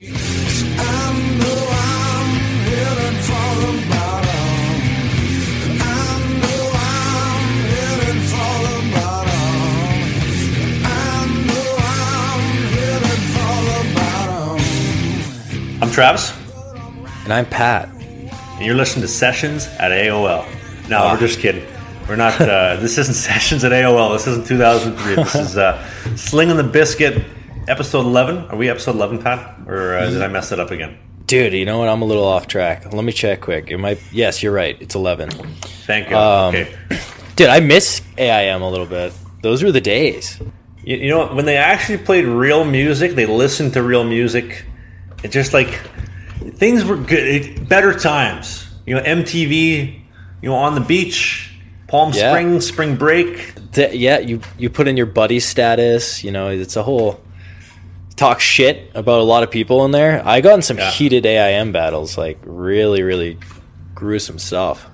I'm Travis, And I'm Pat. and you're listening to Sessions at AOL. No, we're just kidding. We're not. Uh, this isn't Sessions at AOL. This isn't 2003. This is uh, Slinging the Biscuit, episode 11. Are we episode 11, Pat? Or uh, did I mess it up again? Dude, you know what? I'm a little off track. Let me check quick. It might Yes, you're right. It's 11. Thank you. Um, okay. Dude, I miss AIM a little bit. Those were the days. You, you know, when they actually played real music, they listened to real music. It just like things were good. It, better times. You know, MTV. You know, on the beach, Palm Yeah. Springs, spring break. Th- yeah, you you put in your buddy status, you know, it's a whole talk shit about a lot of people in there. I got in some Yeah. heated AIM battles, like really really gruesome stuff.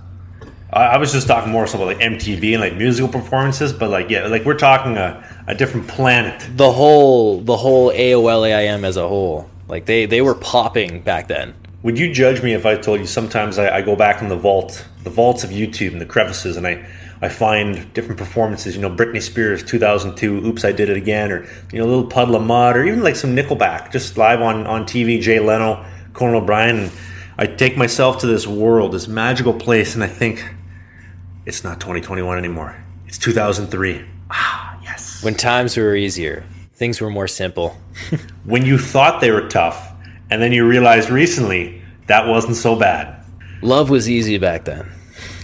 I, I was just talking more so about like MTV and like musical performances, but like yeah, like we're talking a, a different planet. The whole the whole AOL AIM as a whole. Like they they were popping back then. Would you judge me if I told you sometimes I, I go back in the vault, the vaults of YouTube and the crevices, and I, I find different performances. You know, Britney Spears, 2002, "Oops, I Did It Again," or you know, a little Puddle of Mudd, or even like some Nickelback, just live on on TV. Jay Leno, Conan O'Brien. And I take myself to this world, this magical place, and I think it's not 2021 anymore. It's 2003. Ah, yes. When times were easier, things were more simple. when you thought they were tough, and then you realized recently that wasn't so bad. Love was easy back then.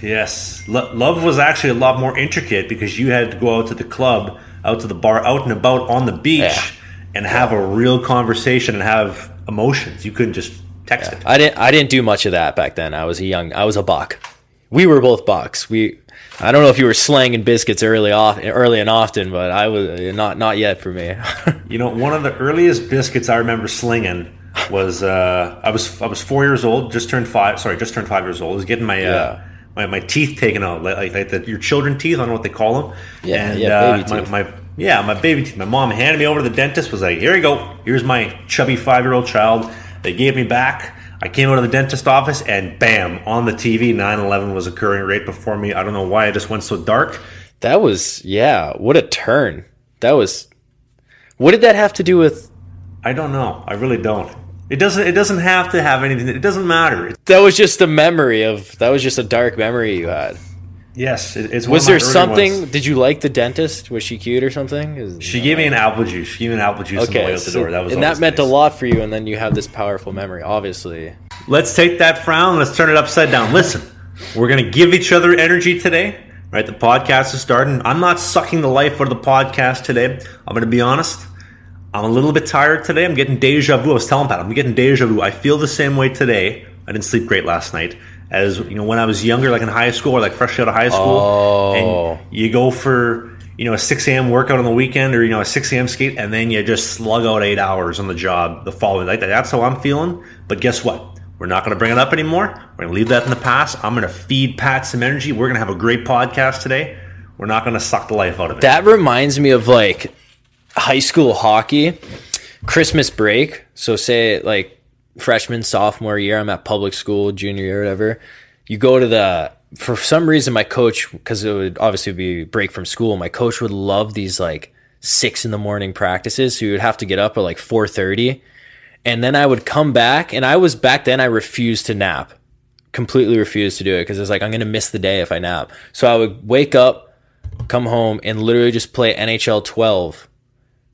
Yes, Lo- love was actually a lot more intricate because you had to go out to the club, out to the bar, out and about on the beach, Yeah. and have a real conversation and have emotions. You couldn't just text it. I didn't I didn't do much of that back then. I was a young I was a buck. We were both bucks. We I don't know if you were slanging biscuits early off early and often, but I was not not yet for me. You know, one of the earliest biscuits I remember slinging was uh, I was I was four years old, just turned five. Sorry, just turned five years old. I was getting my uh, Yeah. My, my teeth taken out, like, like, like the, your children teeth. I don't know what they call them. Yeah, and, yeah, uh, baby my, teeth. my yeah, my baby teeth. My mom handed me over to the dentist. Was like, here you go. Here's my chubby five year old child. They gave me back. I came out of the dentist office and bam, on the TV, 9/11 was occurring right before me. I don't know why it just went so dark. that was yeah, what a turn. That was What did that have to do with I don't know. I really don't. It doesn't. It doesn't have to have anything. It doesn't matter. That was just a memory of that was just a dark memory you had. Yes, it, it's. Was there something ones. did you like the dentist? Was she cute or something? Is- She gave me an apple juice. She gave me an apple juice on the way Okay, out the so- door. That was and that meant a lot for you, and then you have this powerful memory, obviously. Let's take that frown. Let's turn it upside down. Listen, we're gonna give each other energy today. Right, the podcast is starting. I'm not sucking the life out of the podcast today. I'm gonna be honest. I'm a little bit tired today. I'm getting deja vu. I was telling Pat, I'm getting deja vu. I feel the same way today. I didn't sleep great last night. As you know, when I was younger, like in high school or like fresh out of high school, Oh. and you go for you know a 6 a.m. workout on the weekend or you know a 6 a.m. skate, and then you just slug out eight hours on the job the following. Like. That's how I'm feeling. But guess what? We're not going to bring it up anymore. We're going to leave that in the past. I'm going to feed Pat some energy. We're going to have a great podcast today. We're not going to suck the life out of it. That reminds me of like high school hockey, Christmas break. So say like freshman, sophomore year, I'm at public school, junior year, whatever. You go to the for some reason my coach because it would obviously be break from school. My coach would love these like six in the morning practices. So you would have to get up at like four thirty, and then I would come back. And I was back then I refused to nap, completely refused to do it because it's like I'm gonna miss the day if I nap. So I would wake up come home and literally just play NHL 12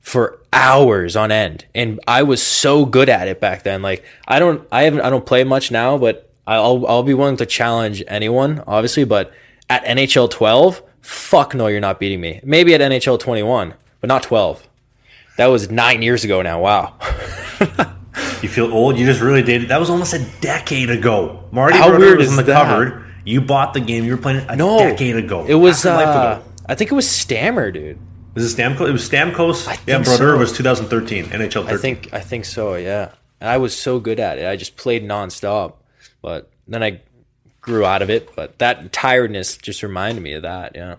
for hours on end. And I was so good at it back then. Like I don't I haven't I don't play much now, but I'll I'll be willing to challenge anyone, obviously, but at NHL 12, fuck no, you're not beating me. Maybe at NHL 21, but not 12. That was 9 years ago now. Wow. You feel old. You just really did. That was almost a decade ago. Marty How Brodeur weird was is in the that? cupboard. You bought the game. You were playing it a No. decade ago. It was Half your life uh, ago. I think it was Stammer, dude. Was it Stamkos? It was Stamkos. Yeah, Brodeur so. was 2013 NHL 13. I think I think so, yeah. And I was so good at it. I just played nonstop. But then I grew out of it. But that tiredness just reminded me of that, yeah.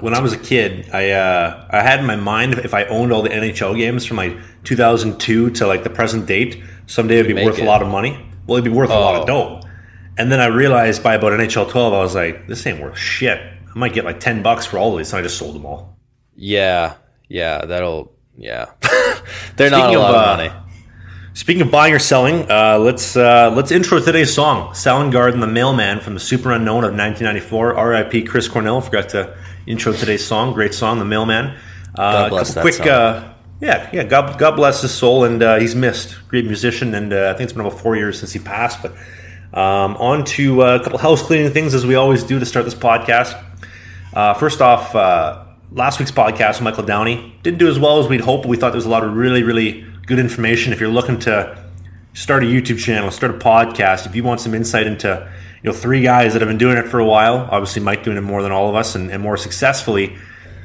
when I was a kid, I uh, I had in my mind if I owned all the NHL games from like 2002 to like the present date, Someday it'd be worth it. a lot of money. Well, it'd be worth a lot of Oh. dough. And then I realized by about NHL 12, I was like, this ain't worth shit. I might get like 10 bucks for all of these. And I just sold them all. Yeah, yeah, that'll yeah. They're not Speaking a of, lot uh, of money. Speaking of buying or selling, uh, let's uh, let's intro today's song, Soundgarden, the Mailman from the Superunknown of 1994. R.I.P. Chris Cornell. Forgot to intro today's song. Great song, the Mailman. Uh, God bless that quick, song. Uh, yeah, yeah. God, God bless his soul, and uh, he's missed. Great musician, and uh, I think it's been about four years since he passed. But um, on to uh, a couple house cleaning things, as we always do to start this podcast. Uh, first off, uh, last week's podcast with Michael Downey didn't do as well as we'd hoped. But we thought there was a lot of really, really good information. If you're looking to start a YouTube channel, start a podcast, if you want some insight into you know three guys that have been doing it for a while, obviously Mike doing it more than all of us and, and more successfully.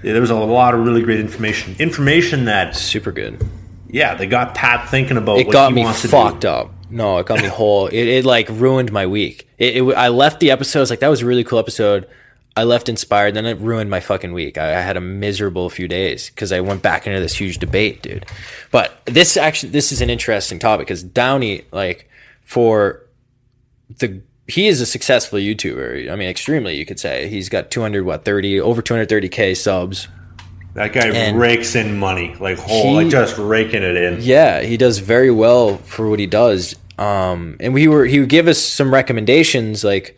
There was a lot of really great information. Information that, Super good. yeah, they got Pat thinking about It what got he me wants fucked up. No, it got me whole. It, it like ruined my week. It, it, I left the episode. I was like, that was a really cool episode. I left inspired. Then it ruined my fucking week. I, I had a miserable few days because I went back into this huge debate, dude. But this actually, this is an interesting topic because Downey, like, for the he is a successful YouTuber. I mean, extremely, you could say. He's got 200, what, 30, over 230K subs. That guy And rakes in money, like whole, he- like just raking it in. Yeah, he does very well for what he does. Um, and we were he would give us some recommendations like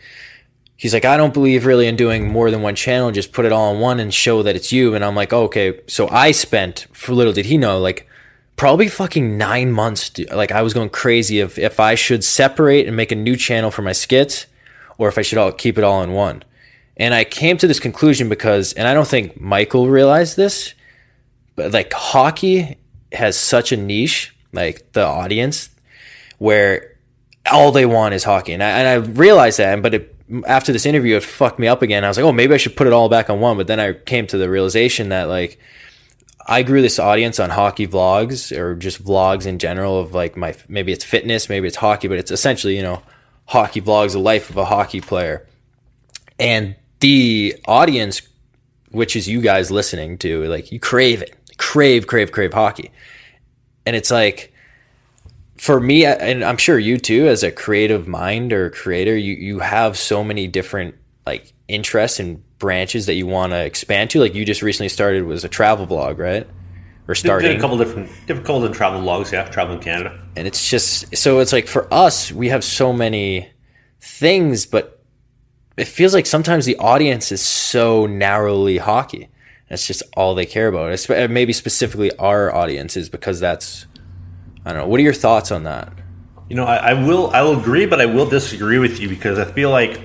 he's like I don't believe really in doing more than one channel, just put it all in one and show that it's you. And I'm like, oh, okay. So I spent for little did he know like probably fucking nine months. Like I was going crazy if if I should separate and make a new channel for my skits, or if I should all keep it all in one. And I came to this conclusion because, and I don't think Michael realized this, but like hockey has such a niche, like the audience, where all they want is hockey. And I, and I realized that, but it, after this interview, it fucked me up again. I was like, oh, maybe I should put it all back on one. But then I came to the realization that like I grew this audience on hockey vlogs or just vlogs in general of like my maybe it's fitness, maybe it's hockey, but it's essentially you know hockey vlogs, the life of a hockey player, and the audience, which is you guys listening to, like you crave it, crave, crave, crave hockey, and it's like for me, and I'm sure you too, as a creative mind or creator, you you have so many different like interests and branches that you want to expand to. Like you just recently started was a travel blog, right? Or starting, did a couple different, different couple different travel blogs, Yeah, travel in Canada. and it's just so it's like for us, we have so many things, but it feels like sometimes the audience is so narrowly hockey. That's just all they care about. It's, maybe specifically our audiences because that's I don't know. What are your thoughts on that? You know, I, I will I will agree, but I will disagree with you because I feel like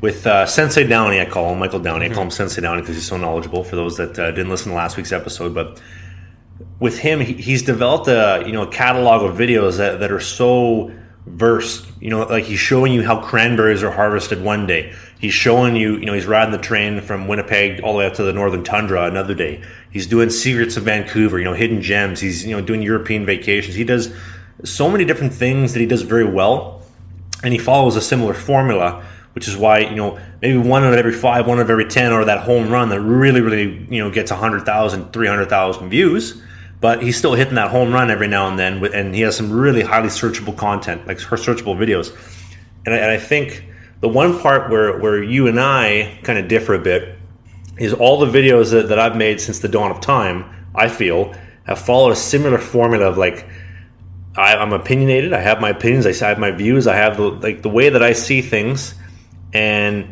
with uh, Sensei Downey, I call him Michael Downey. I call him Sensei Downey because he's so knowledgeable. For those that uh, didn't listen to last week's episode, but with him, he, he's developed a you know a catalog of videos that, that are so versed. You know, like he's showing you how cranberries are harvested one day. He's showing you, you know, he's riding the train from Winnipeg all the way up to the northern tundra another day. He's doing secrets of Vancouver, you know, hidden gems. He's you know doing European vacations. He does so many different things that he does very well, and he follows a similar formula. Which is why you know maybe one out of every five, one out of every ten, or that home run that really, really you know gets 100,000, 300,000 views but he's still hitting that home run every now and then, and he has some really highly searchable content, like searchable videos. And I, and I think the one part where, where you and I kind of differ a bit is all the videos that, that I've made since the dawn of time, I feel, have followed a similar formula of like, I, I'm opinionated, I have my opinions, I have my views, I have the, like the way that I see things, and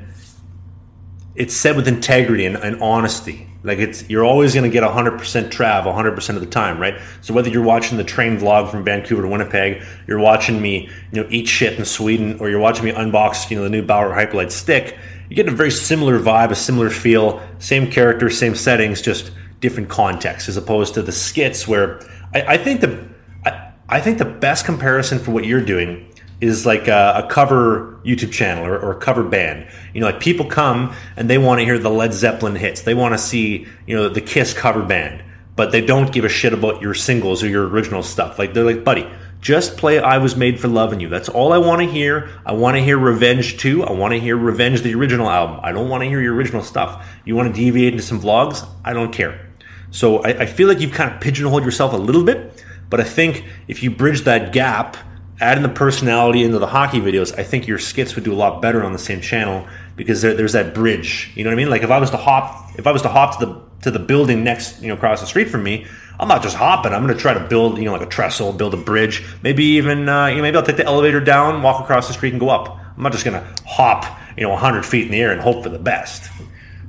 it's said with integrity and, and honesty. Like it's you're always going to get 100% trav 100% of the time, right? So whether you're watching the train vlog from Vancouver to Winnipeg, you're watching me, you know, eat shit in Sweden, or you're watching me unbox, you know, the new Bauer Hyperlite stick, you get a very similar vibe, a similar feel, same character, same settings, just different context, as opposed to the skits where I, I think the I, I think the best comparison for what you're doing is like a, a cover YouTube channel or, or a cover band. You know, like people come and they want to hear the Led Zeppelin hits. They want to see, you know, the Kiss cover band, but they don't give a shit about your singles or your original stuff. Like they're like, buddy, just play I Was Made for Loving You. That's all I want to hear. I want to hear Revenge 2. I want to hear Revenge, the original album. I don't want to hear your original stuff. You want to deviate into some vlogs? I don't care. So I, I feel like you've kind of pigeonholed yourself a little bit, but I think if you bridge that gap adding the personality into the hockey videos, I think your skits would do a lot better on the same channel because there, there's that bridge. You know what I mean? Like if I was to hop, if I was to hop to the to the building next, you know, across the street from me, I'm not just hopping. I'm going to try to build, you know, like a trestle, build a bridge. Maybe even, uh, you know, maybe I'll take the elevator down, walk across the street, and go up. I'm not just going to hop, you know, 100 feet in the air and hope for the best.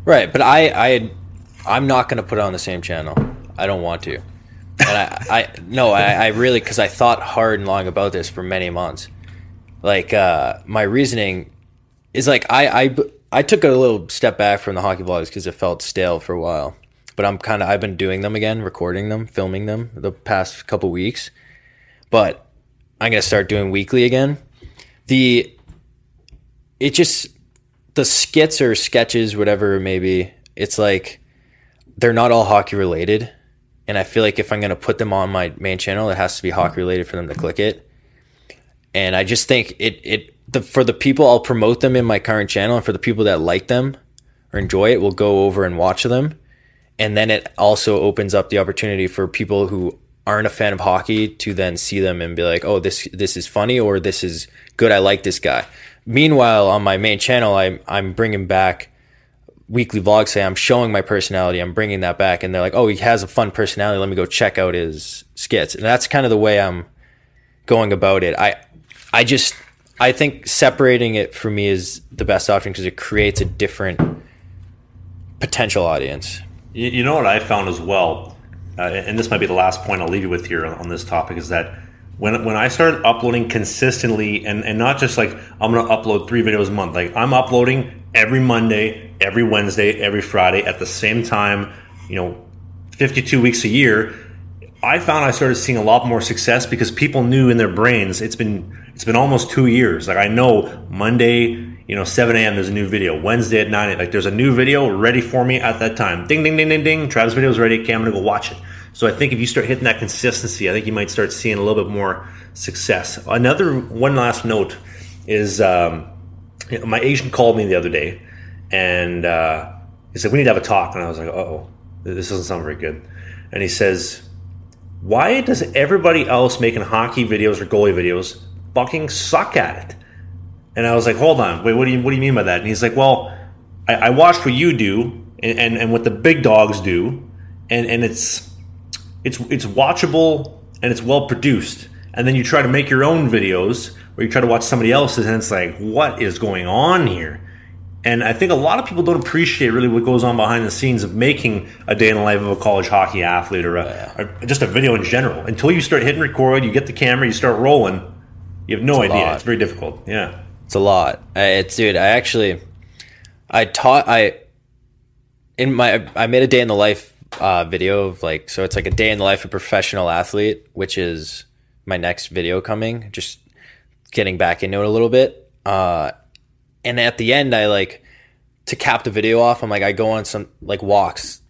Right, but I, I, I'm not going to put it on the same channel. I don't want to. And I, I no, I, I really because I thought hard and long about this for many months. Like uh, my reasoning is like I, I, I took a little step back from the hockey vlogs because it felt stale for a while but I'm kind of I've been doing them again, recording them, filming them the past couple weeks. But I'm gonna start doing weekly again. The it just the skits or sketches, whatever it may be, it's like they're not all hockey related. And I feel like if I'm gonna put them on my main channel, it has to be hockey related for them to click it. And I just think it it the for the people I'll promote them in my current channel, and for the people that like them or enjoy it, will go over and watch them and then it also opens up the opportunity for people who aren't a fan of hockey to then see them and be like, "Oh, this this is funny," or "This is good. I like this guy." Meanwhile, on my main channel, I'm I'm bringing back weekly vlogs. Say I'm showing my personality. I'm bringing that back, and they're like, "Oh, he has a fun personality. Let me go check out his skits." And that's kind of the way I'm going about it. I I just I think separating it for me is the best option because it creates a different potential audience. You, you know what I found as well, uh, and this might be the last point I'll leave you with here on, on this topic is that when when I started uploading consistently and, and not just like I'm gonna upload three videos a month, like I'm uploading every Monday, every Wednesday, every Friday at the same time, you know, 52 weeks a year, I found I started seeing a lot more success because people knew in their brains it's been it's been almost two years. Like I know Monday, you know, 7 a.m. there's a new video. Wednesday at 9, like there's a new video ready for me at that time. Ding, ding, ding, ding, ding. Travis video is ready. Okay, I'm gonna go watch it. So I think if you start hitting that consistency, I think you might start seeing a little bit more success. Another one last note is um, you know, my agent called me the other day and uh, he said we need to have a talk, and I was like, oh, this doesn't sound very good. And he says, why does everybody else making hockey videos or goalie videos fucking suck at it? And I was like, hold on, wait, what do you what do you mean by that? And he's like, well, I, I watched what you do and, and, and what the big dogs do, and, and it's it's it's watchable and it's well produced. And then you try to make your own videos or you try to watch somebody else's and it's like, what is going on here? And I think a lot of people don't appreciate really what goes on behind the scenes of making a day in the life of a college hockey athlete or, a, or just a video in general. Until you start hitting record, you get the camera, you start rolling, you have no It's idea. It's very difficult. Yeah. It's a lot. I, it's dude. I actually, I taught. I in my I made a day in the life uh, video of like so it's like a day in the life of a professional athlete, which is my next video coming. Just getting back into it a little bit. Uh, and at the end, I like to cap the video off. I'm like I go on some like walks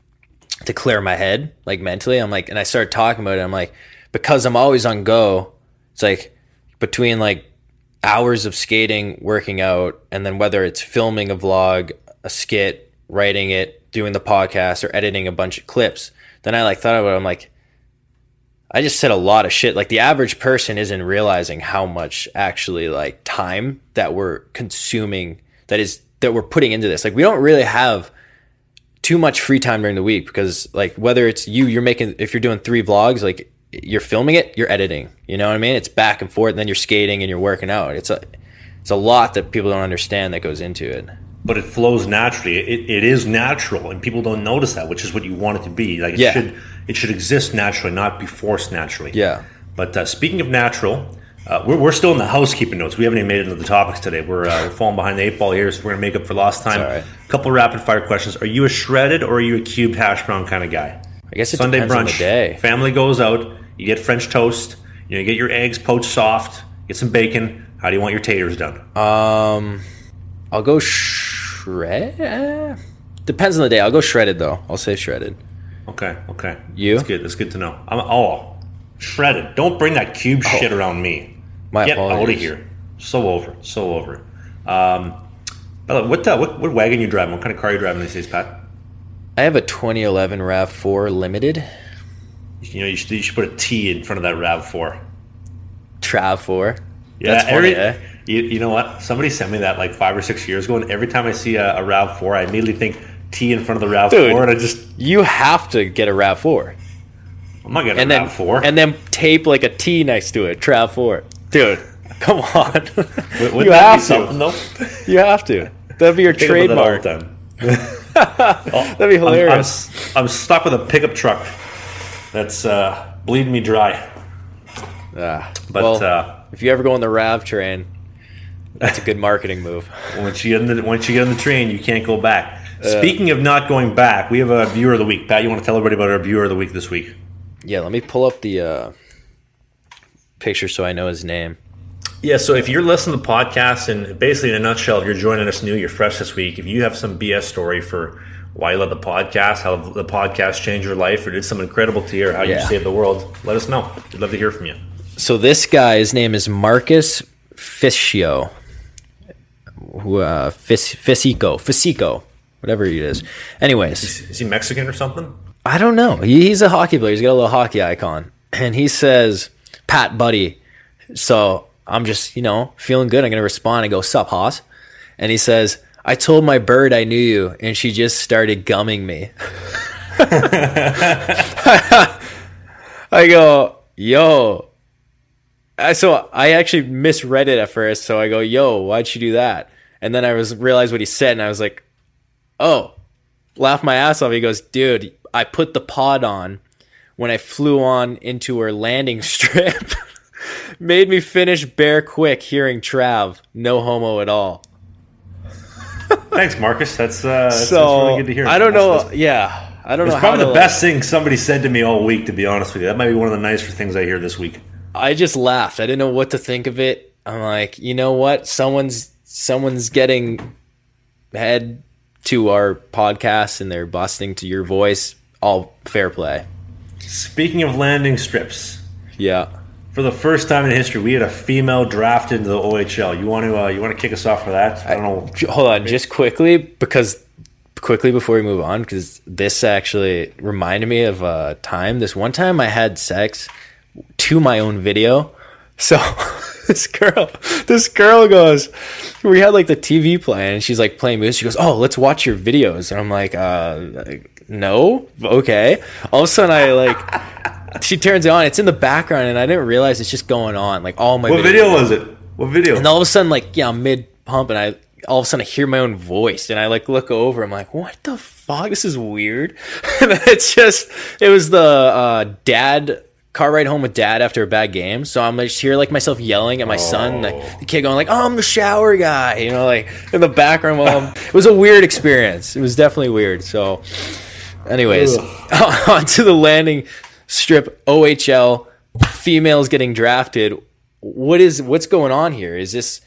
to clear my head, like mentally. I'm like, and I start talking about it. I'm like, because I'm always on go. It's like between like hours of skating, working out, and then whether it's filming a vlog, a skit, writing it, doing the podcast, or editing a bunch of clips, then I like thought about it. I'm like, I just said a lot of shit. Like the average person isn't realizing how much actually like time that we're consuming that is that we're putting into this. Like we don't really have too much free time during the week because like whether it's you you're making if you're doing three vlogs like you're filming it you're editing you know what i mean it's back and forth and then you're skating and you're working out it's a it's a lot that people don't understand that goes into it But it flows naturally. It, it is natural, and people don't notice that, which is what you want it to be. Like it Yeah. should it should exist naturally, not be forced naturally. yeah But uh, speaking of natural, uh, we're, we're still in the housekeeping notes. We haven't even made it into the topics today. We're, uh, we're falling behind the eight ball here, so we're going to make up for lost time. all right. A couple rapid fire questions. Are you a shredded or are you a cubed hash brown kind of guy? i guess it Sunday depends brunch. on the day Family goes out. You get French toast. You know, you get your eggs poached soft. Get some bacon. How do you want your taters done? um i'll go shred depends on the day i'll go shredded though i'll say shredded Okay, okay. You? That's good. That's good to know. I'm, oh, shredded. Don't bring that cube shit around me. Oh. my Get out of here. So over. So over. Um, what, uh, what what wagon you driving? What kind of car you driving these days, Pat? i have a 2011 rav4 limited You know, you should, you should put a T in front of that Rav Four. trav 4 Yeah, That's funny, every, eh? you, you know what? Somebody sent me that like five or six years ago, and every time I see a, a Rav Four, I immediately think T in front of the Rav Dude. Four, and I just You have to get a Rav Four, I'm not getting and a then Rav Four. and then tape like a T next to it. Trav Four, dude. Come on, Wouldn't you have to. something though? You have to. That'd be your about that trademark. That'd be I'm, I'm, hilarious. s- I'm stuck with a pickup truck that's uh, bleeding me dry. Ah, But well, uh, if you ever go on the Rav train, that's a good marketing move. once you get on the once you get on the train, you can't go back. Uh, Speaking of not going back, we have a viewer of the week. Pat, you want to tell everybody about our viewer of the week this week? Yeah, let me pull up the uh, picture so I know his name. Yeah, so if you're listening to the podcast, and basically in a nutshell, if you're joining us new, you're fresh this week, if you have some BS story for why you love the podcast, how the podcast changed your life, or did something incredible to you, or how you Yeah. saved the world, let us know. We'd love to hear from you. So this guy, his name is Marcus Fiscio. Uh Fis- Fisico. Fisico. Whatever he is. Anyways, Is he Mexican or something? I don't know. He, he's a hockey player. He's got a little hockey icon. And he says, Pat buddy. So I'm just, you know, feeling good. I'm gonna respond and go, Sup, Hoss? And he says, I told my bird I knew you, and she just started gumming me. I go, yo. I, so I actually misread it at first. So I go, yo, why'd she do that? And then I was realized what he said, and I was like, oh, laugh my ass off. He goes, dude, I put the pod on when I flew on into her landing strip. Made me finish bare quick hearing Trav. No homo at all. Thanks, Marcus. That's, uh, that's, So that's really good to hear. I don't That's- know. yeah, I don't It's know how probably the like- best thing somebody said to me all week, to be honest with you. That might be one of the nicer things I hear this week. I just laughed. I didn't know what to think of it. I'm like, you know what? Someone's someone's getting head to our podcast and they're busting to your voice. All fair play. Speaking of landing strips, Yeah. for the first time in history, we had a female drafted into the OHL. You want to uh, you want to kick us off for that? I don't know. J- Hold on, just quickly because quickly before we move on because this actually reminded me of a time. This one time I had sex to my own video. So this girl, this girl goes, we had like the TV playing, and she's like playing music. She goes, "Oh, let's watch your videos," and I'm like, "Uh, no, okay." All of a sudden, I like, she turns it on. It's in the background, and I didn't realize it's just going on. Like all my What video was it? What video? And all of a sudden, like, yeah, I'm mid pump, and I all of a sudden I hear my own voice, and I like look over. I'm like, what the fuck? This is weird. it's just, it was the uh, dad car ride home with dad after a bad game. So I'm just hear like myself yelling at my son, like, oh. the kid going like, oh, I'm the shower guy, you know, like in the background. While I'm, um, it was a weird experience. It was definitely weird. So, anyways, onto the landing strip. OHL females getting drafted. What is what's going on here? Is this?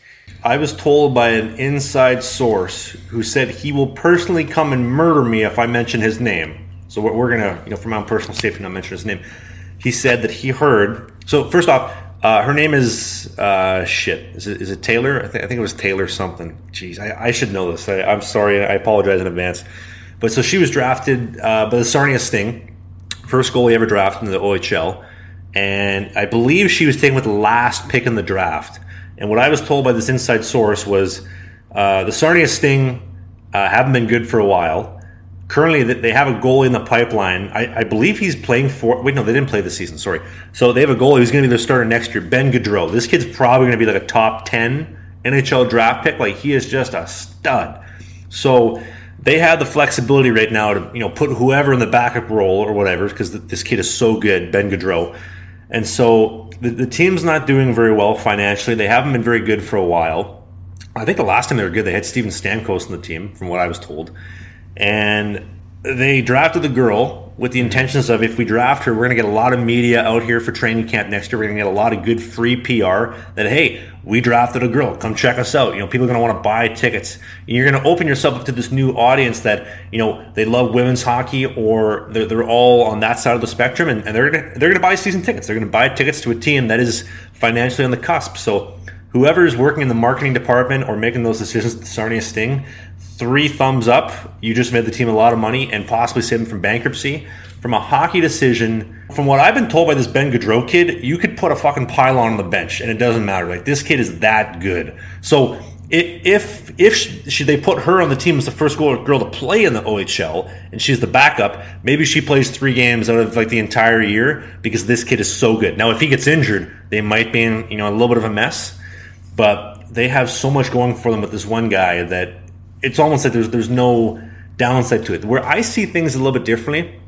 I was told by an inside source who said he will personally come and murder me if I mention his name. So we're, we're gonna, you know, for my own personal safety, not mention his name. He said that he heard. So first off, uh, her name is uh, shit. Is it, is it Taylor? I, th- I think it was Taylor something. Jeez, I, I should know this. I, I'm sorry. I apologize in advance. But so she was drafted uh, by the Sarnia Sting, first goalie ever drafted in the OHL, and I believe she was taken with the last pick in the draft. And what I was told by this inside source was uh, the Sarnia Sting uh, haven't been good for a while. Currently, they have a goalie in the pipeline. I, I believe he's playing for. Wait, no, they didn't play this season. Sorry. So they have a goalie who's going to be their starter next year, Ben Gaudreau. This kid's probably going to be like a top ten NHL draft pick. Like he is just a stud. So they have the flexibility right now to you know put whoever in the backup role or whatever because th- this kid is so good, Ben Gaudreau. And so the, the team's not doing very well financially. They haven't been very good for a while. I think the last time they were good, they had Steven Stamkos on the team, from what I was told. And they drafted the girl with the mm-hmm. intentions of if we draft her, we're going to get a lot of media out here for training camp next year. We're going to get a lot of good free PR that, hey, we drafted a girl. Come check us out. You know, people are going to want to buy tickets. And You're going to open yourself up to this new audience that, you know, they love women's hockey or they're, they're all on that side of the spectrum and, and they're going to, they're going to buy season tickets. They're going to buy tickets to a team that is financially on the cusp. So whoever's working in the marketing department or making those decisions at the Sarnia Sting, three thumbs up. You just made the team a lot of money and possibly saved them from bankruptcy. From a hockey decision, from what I've been told by this Ben Gaudreau kid, you could put a fucking pylon on the bench and it doesn't matter. Like this kid is that good. So if if she, they put her on the team as the first girl to play in the OHL and she's the backup, maybe she plays three games out of like the entire year because this kid is so good. Now, if he gets injured, they might be in you know a little bit of a mess, but they have so much going for them with this one guy that it's almost like there's there's no downside to it. Where I see things a little bit differently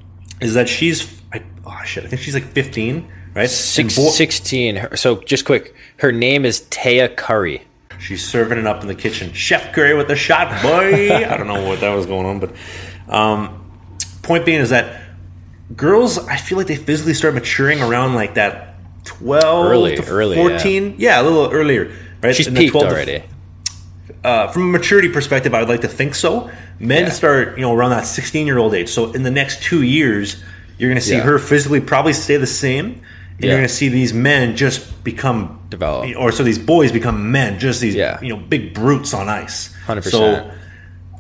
is that she's I, oh shit, I think she's like 15, right? Six, bo- 16. So just quick, her name is Taya Currie. She's serving it up in the kitchen. Chef Curry with the shot, boy. I don't know what that was going on, but um, point being is that girls, I feel like they physically start maturing around like that twelve Early, to early, fourteen. Yeah. a little earlier, right? She's In the peaked 12 to- already. uh, from a maturity perspective, I would like to think so. Men Yeah. start, you know, around that 16 year old age. So in the next two years, you're going to see Yeah. her physically probably stay the same, and Yeah. you're going to see these men just become Develop. or so these boys become men, just these, Yeah. you know, big brutes on ice. 100%. So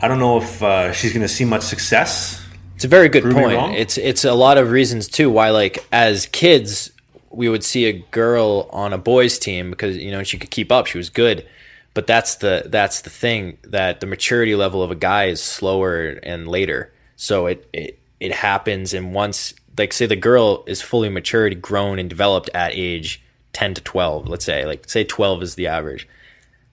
I don't know if uh, she's going to see much success. It's a very good Prove point. It's it's a lot of reasons too why like as kids we would see a girl on a boys team because you know she could keep up, she was good. But that's the that's the thing that the maturity level of a guy is slower and later. So it it, it happens and once like say the girl is fully matured, grown and developed at age 10 to 12, let's say, like say 12 is the average.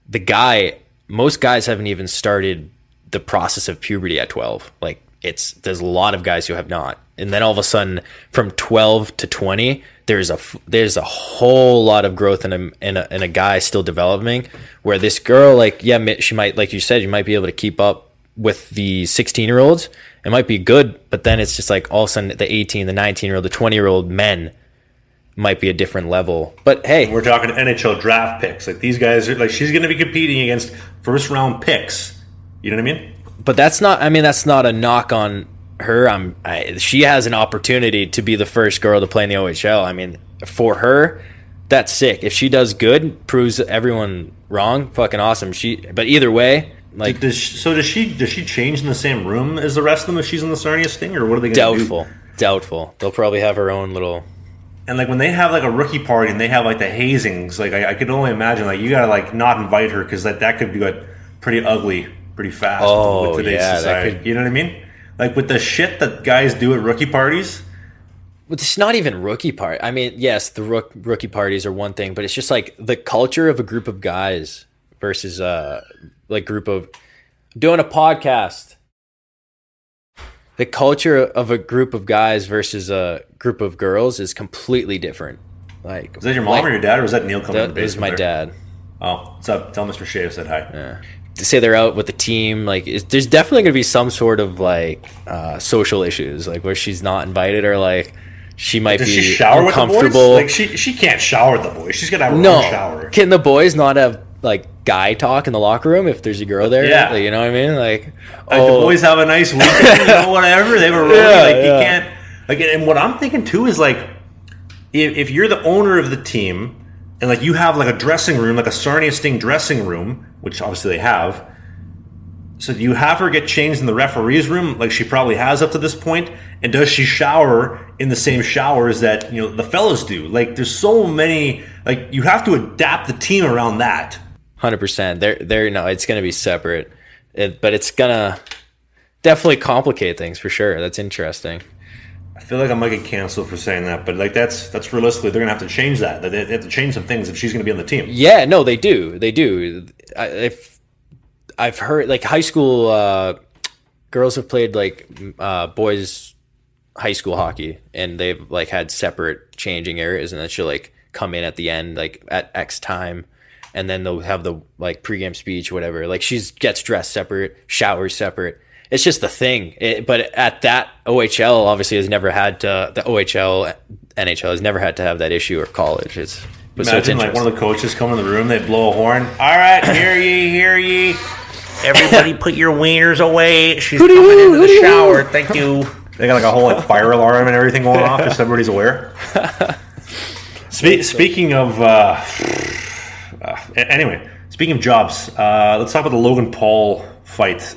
The guy most guys haven't even started the process of puberty at 12 like it's there's a lot of guys who have not and then all of a sudden from 12 to 20 there's a there's a whole lot of growth in a, in a in a guy still developing where this girl like yeah she might like you said you might be able to keep up with the 16 year olds it might be good but then it's just like all of a sudden the 18 the 19 year old the 20 year old men might be a different level but hey We're talking NHL draft picks. Like these guys are like she's going to be competing against first round picks. You know what I mean? but that's not i mean that's not a knock on her i'm I, she has an opportunity to be the first girl to play in the ohl i mean for her that's sick if she does good proves everyone wrong fucking awesome she but either way like Does she, so does she does she change in the same room as the rest of them if she's in the Sarnia Sting or what are they going to do? doubtful doubtful they'll probably have her own little And like when they have like a rookie party and they have like the hazings, like I, I could only imagine like you gotta like not invite her because that that could get pretty ugly pretty fast Oh, with today's yeah, that society. could- You know what I mean? Like with the shit that guys do at rookie parties. It's not even rookie part. I mean, yes, the rook, rookie parties are one thing, but it's just like the culture of a group of guys versus uh like group of doing a podcast. The culture of a group of guys versus a group of girls is completely different. Like Was that your mom like, or your dad, or was that Neil coming? is my there? dad. Oh, what's up? Tell Mr. Shea I said hi. to say they're out with the team like there's definitely going to be some sort of like uh, social issues like where she's not invited or like she might Does be she shower with the boys? uncomfortable Like she she can't shower with the boys. She's gotta have her no own shower. can the boys not have like guy talk in the locker room if there's a girl there Yeah. Like, you know what i mean like, Like oh, the boys have a nice weekend, you know, whatever. They were really Yeah, like yeah. you can't. Like, and what I'm thinking too is like, if, if you're the owner of the team and like you have like a dressing room, like a Sarnia Sting dressing room, which obviously they have. So do you have her get changed in the referee's room, like she probably has up to this point? And does she shower in the same showers that you know the fellows do? Like, there's so many. Like, you have to adapt the team around that. 100% they're they're no it's going to be separate it, but it's gonna definitely complicate things for sure that's interesting I feel like I might get canceled for saying that, but like that's that's realistically they're gonna have to change that. They have to change some things if she's gonna be on the team. Yeah, no, they do. They do. I, if I've heard like high school uh, girls have played like uh, boys high school hockey, and they've like had separate changing areas, and then she'll like come in at the end like at X time, and then they'll have the like pregame speech, whatever. Like she's gets dressed separate, showers separate. It's just the thing. It, but at that OHL, obviously, has never had to. The OHL, NHL has never had to have that issue or college. It's but so it's like one of the coaches come in the room, they blow a horn. All right, hear ye, hear ye. Everybody, put your wieners away. She's coming into the shower. Thank you. They got like a whole like fire alarm and everything going off, just everybody's aware. Spe- speaking of uh, uh, Anyway, speaking of jobs, uh, let's talk about the Logan Paul fight.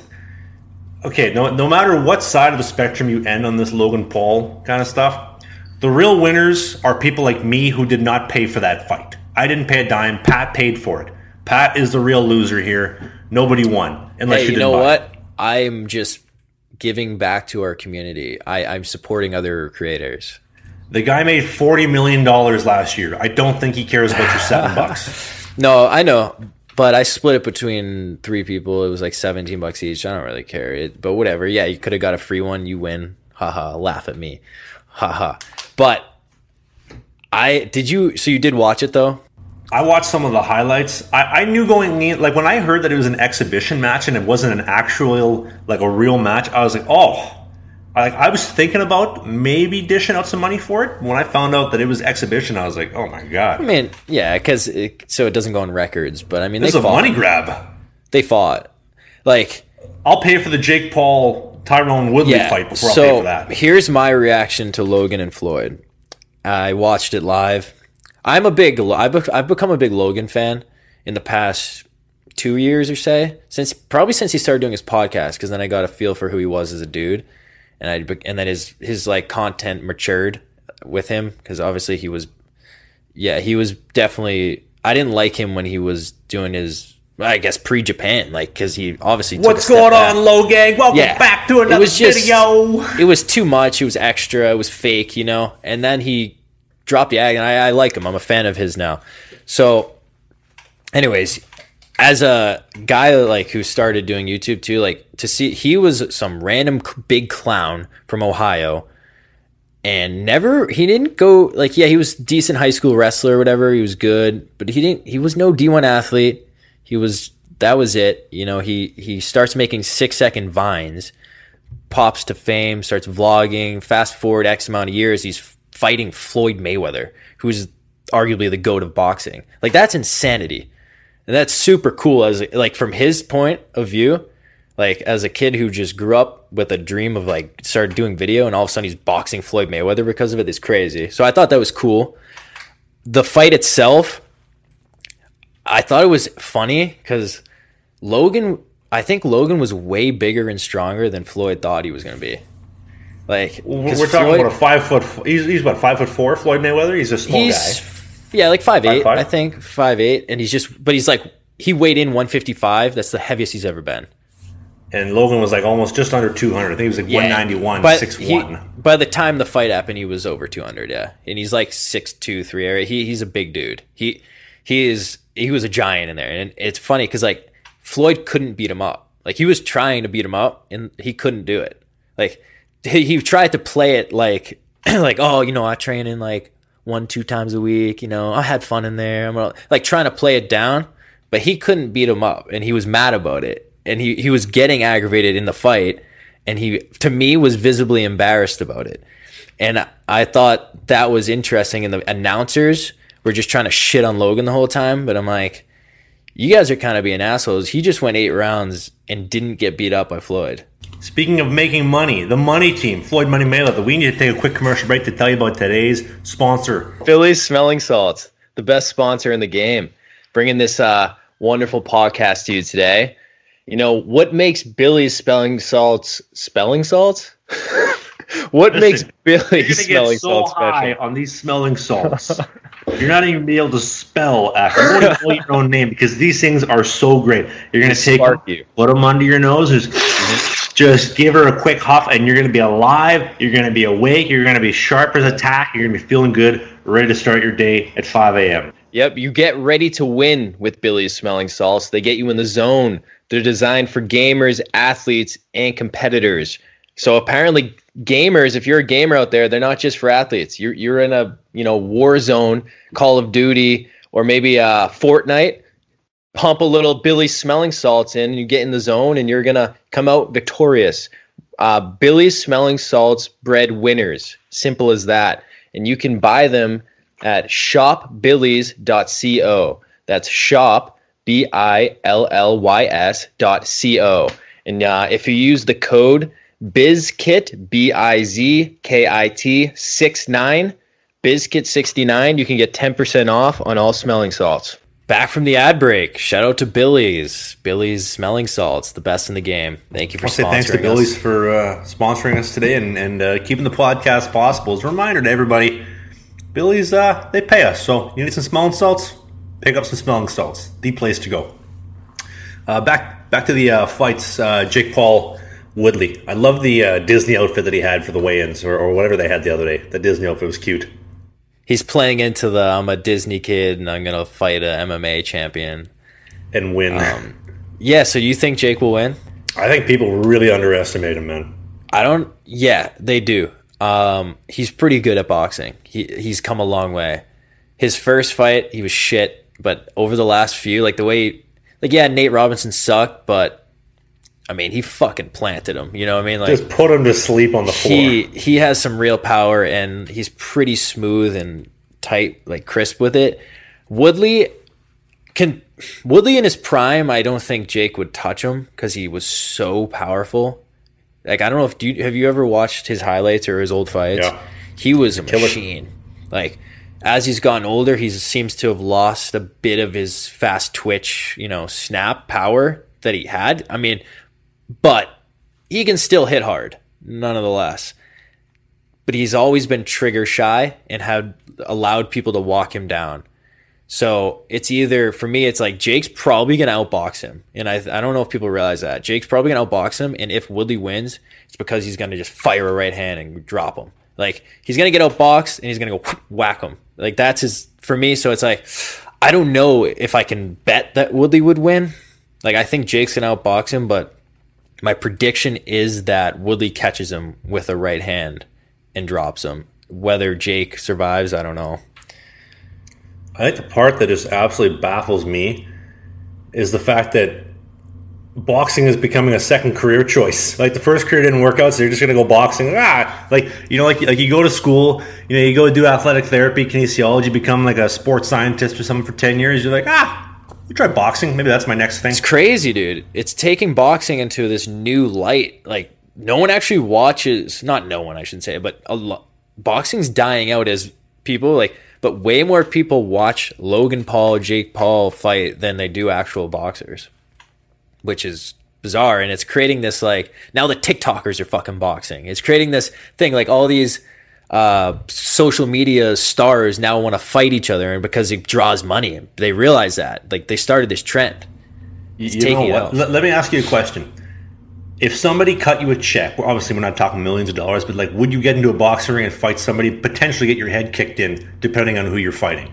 Okay, no, no matter what side of the spectrum you end on this Logan Paul kind of stuff, the real winners are people like me who did not pay for that fight. I didn't pay a dime. Pat paid for it. Pat is the real loser here. Nobody won unless Hey, you, you didn't know what? I'm just giving back to our community. I, I'm supporting other creators. The guy made forty million dollars last year. I don't think he cares about your seven bucks. No, I know, but I split it between three people. It was like 17 bucks each. I don't really care. It, but whatever. Yeah, you could have got a free one. You win. Haha. Laugh at me. Haha. But I did you. So you did watch it though. I watched some of the highlights. I, I knew going in, like when I heard that it was an exhibition match and it wasn't an actual, like a real match, I was like, oh. Like I was thinking about maybe dishing out some money for it. When I found out that it was exhibition, I was like, oh my god. I mean, yeah, because it, so it doesn't go on records. But I mean, this they is a fought. money grab. They fought. Like I'll pay for the Jake Paul Tyrone Woodley yeah. fight before I so pay for that. here's my reaction to Logan and Floyd. I watched it live. I'm a big. I've I've become a big Logan fan in the past two years or say since probably since he started doing his podcast because then I got a feel for who he was as a dude, and I and then his his like content matured with him because obviously he was, yeah, he was definitely. I didn't like him when he was doing his. I guess pre Japan, like because he obviously took a What's going on, Logang? Welcome Yeah. back to It another was just- video. it was too much. It was extra. It was fake, you know. And then he dropped the ag, and I, I like him. I'm a fan of his now. So, anyways, as a guy like who started doing YouTube too, like to see he was some random big clown from Ohio, and never he didn't go like yeah he was decent high school wrestler whatever he was good, but he didn't he was no D1 athlete. He was that was it. You know he he starts making six second vines pops to fame, starts vlogging. Fast forward X amount of years, he's fighting Floyd Mayweather, who's arguably the goat of boxing. Like that's insanity, and that's super cool. As like from his point of view, like as a kid who just grew up with a dream of like started doing video, and all of a sudden he's boxing Floyd Mayweather because of it. It's crazy. So I thought that was cool. The fight itself, I thought it was funny because Logan, I think Logan was way bigger and stronger than Floyd thought he was going to be. like We're talking Floyd- about a five foot. He's, he's what five foot four. Floyd Mayweather. He's a small guy. Yeah, like five eight, five? I think five eight, and he's just, but he's like he weighed in one fifty five. That's the heaviest he's ever been. And Logan was like almost just under 200. I think he was like Yeah. 191, But 6'1. he- by the time the fight happened, he was over 200. Yeah, and he's like six two, three area. He he's a big dude. He he is he was a giant in there, and it's funny because like Floyd couldn't beat him up. Like he was trying to beat him up, and he couldn't do it. Like he, he tried to play it like like oh you know I train in like one two times a week. You know I had fun in there. I'm like trying to play it down, but he couldn't beat him up, and he was mad about it. And he, he was getting aggravated in the fight, and he to me was visibly embarrassed about it. And I- I thought that was interesting. And the announcers were just trying to shit on Logan the whole time. But I'm like, you guys are kind of being assholes. He just went eight rounds and didn't get beat up by Floyd. Speaking of making money, the money team, Floyd Money Mayweather. We need to take a quick commercial break to tell you about today's sponsor. Philly's Smelling Salts, the best sponsor in the game, bringing this uh, wonderful podcast to you today. You know what makes Billy's Smelling salts spelling salts? what makes Listen, You're Billy's smelling so salts special? on these smelling salts. You're not even be able to spell after. You know your own name because these things are so great. You're gonna take them, you. put them under your nose, just, just give her a quick huff, and you're gonna be alive. You're gonna be awake. You're gonna be sharp as a tack. You're gonna be feeling good, ready to start your day at 5 a.m. Yep, you get ready to win with Billy's smelling salts. They get you in the zone. They're designed for gamers, athletes, and competitors. So apparently, gamers, if you're a gamer out there, they're not just for athletes. You're you're in a you know war zone, Call of Duty, or maybe uh, Fortnite. Pump a little Billy's smelling salts in, and you get in the zone, and you're gonna come out victorious. Uh, Billy's smelling salts bred winners. Simple as that. And you can buy them at shopbillys.co. That's shop, B I L L Y S dot C O. And uh, if you use the code BIZKIT, b i z k i t six nine BIZKIT69, you can get 10% off on all smelling salts. Back from the ad break. Shout out to Billy's. Billy's smelling salts, the best in the game. Thank you for I'll say sponsoring thanks to us. Billy's for uh, sponsoring us today and, and uh, keeping the podcast possible. As a reminder to everybody, Billy's, uh, they pay us. So you need some smelling salts? Pick up some smelling salts. The place to go. Uh, back back to the uh, fights. Uh, Jake Paul Woodley. I love the uh, Disney outfit that he had for the weigh-ins or, or whatever they had the other day. The Disney outfit was cute. He's playing into the I'm a Disney kid and I'm gonna fight a MMA champion. And win. Um, Yeah, so you think Jake will win? I think people really underestimate him, man. I don't. Yeah, they do. Um, he's pretty good at boxing. He he's come a long way. His first fight, he was shit, but over the last few, like the way, like yeah, Nate Robinson sucked, but I mean, he fucking planted him. You know what I mean? Like Just put him to sleep on the floor. he he has some real power, and he's pretty smooth and tight, like crisp with it. Woodley can Woodley in his prime. I don't think Jake would touch him because he was so powerful. Like I don't know if do you, have you ever watched his highlights or his old fights? Yeah. He was a Killer. machine. Like as he's gotten older, he seems to have lost a bit of his fast twitch, you know, snap power that he had. I mean, but he can still hit hard, nonetheless. But he's always been trigger shy and had allowed people to walk him down. So it's either for me, it's like Jake's probably gonna outbox him, and I I don't know if people realize that Jake's probably gonna outbox him, and if Woodley wins, it's because he's gonna just fire a right hand and drop him. Like he's gonna get outboxed and he's gonna go whack him. Like that's his for me. So it's like I don't know if I can bet that Woodley would win. Like I think Jake's gonna outbox him, but my prediction is that Woodley catches him with a right hand and drops him. Whether Jake survives, I don't know. I think the part that just absolutely baffles me is the fact that boxing is becoming a second career choice. Like the first career didn't work out, so you're just gonna go boxing. Ah, like you know, like like you go to school, you know, you go do athletic therapy, kinesiology, become like a sports scientist or something for ten years. You're like, ah, you try boxing. Maybe that's my next thing. It's crazy, dude. It's taking boxing into this new light. Like no one actually watches. Not no one, I shouldn't say, but a lot. Boxing's dying out as people like, but way more people watch Logan Paul, Jake Paul fight than they do actual boxers, which is bizarre. And it's creating this like now the TikTokers are fucking boxing. It's creating this thing like all these uh, social media stars now want to fight each other, and because it draws money, they realize that like they started this trend. You, taking know what? Let, let me ask you a question. If somebody cut you a check, well, obviously we're not talking millions of dollars, but like, would you get into a boxing ring and fight somebody, potentially get your head kicked in, depending on who you're fighting?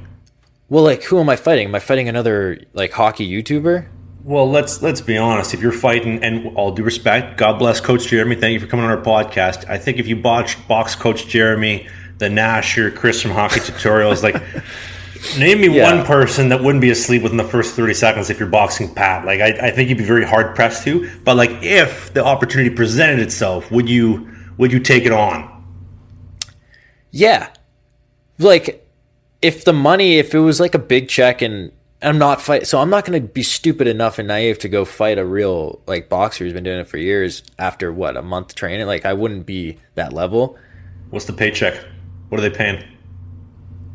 Well, like who am I fighting? Am I fighting another like hockey YouTuber? Well, let's let's be honest. If you're fighting, and all due respect, God bless Coach Jeremy. Thank you for coming on our podcast. I think if you box Coach Jeremy, the Nasher, Chris from Hockey Tutorials, like name me Yeah. one person that wouldn't be asleep within the first thirty seconds if you're boxing Pat. Like I, I think you'd be very hard pressed to. But like if the opportunity presented itself, would you would you take it on? Yeah. Like if the money, if it was like a big check and I'm not fight, so I'm not going to be stupid enough and naive to go fight a real like boxer who's been doing it for years after what a month training. Like I wouldn't be that level What's the paycheck? What are they paying?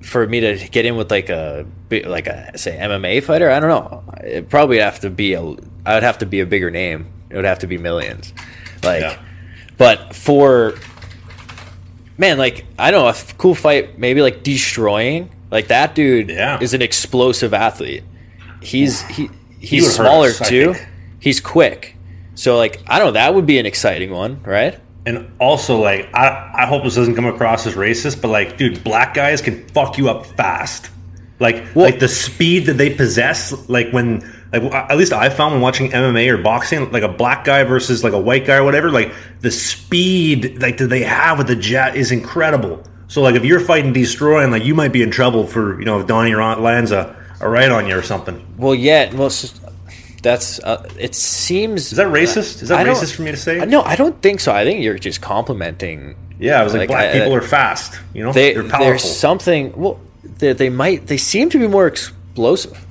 for me to get in with like a like a say MMA fighter. I don't know. It probably have to be a. I would have to be a bigger name. It would have to be millions. Like, Yeah. but for man, like I don't know, a cool fight, maybe like Deestroying. Like that dude Yeah. is an explosive athlete. He's he he's hurt smaller too. He's quick. So like I don't know, that would be an exciting one, right? And also, like, I, I hope this doesn't come across as racist, but like, dude, black guys can fuck you up fast. Like, like the speed that they possess, like when, like, at least I found when watching MMA or boxing, like a black guy versus like a white guy or whatever, like the speed like that they have with the jet is incredible. So, like, if you're fighting Deestroying, like, you might be in trouble for, you know, if Donnie lands a, a right on you or something. Well, yeah, well, that's uh, it seems Is that racist? Is that I racist for me to say? No, I don't think so. I think you're just complimenting. Yeah, I was like, Like, black I- people I- are fast. You know, They are powerful. there's something. Well, they, they might. They seem to be more explosive.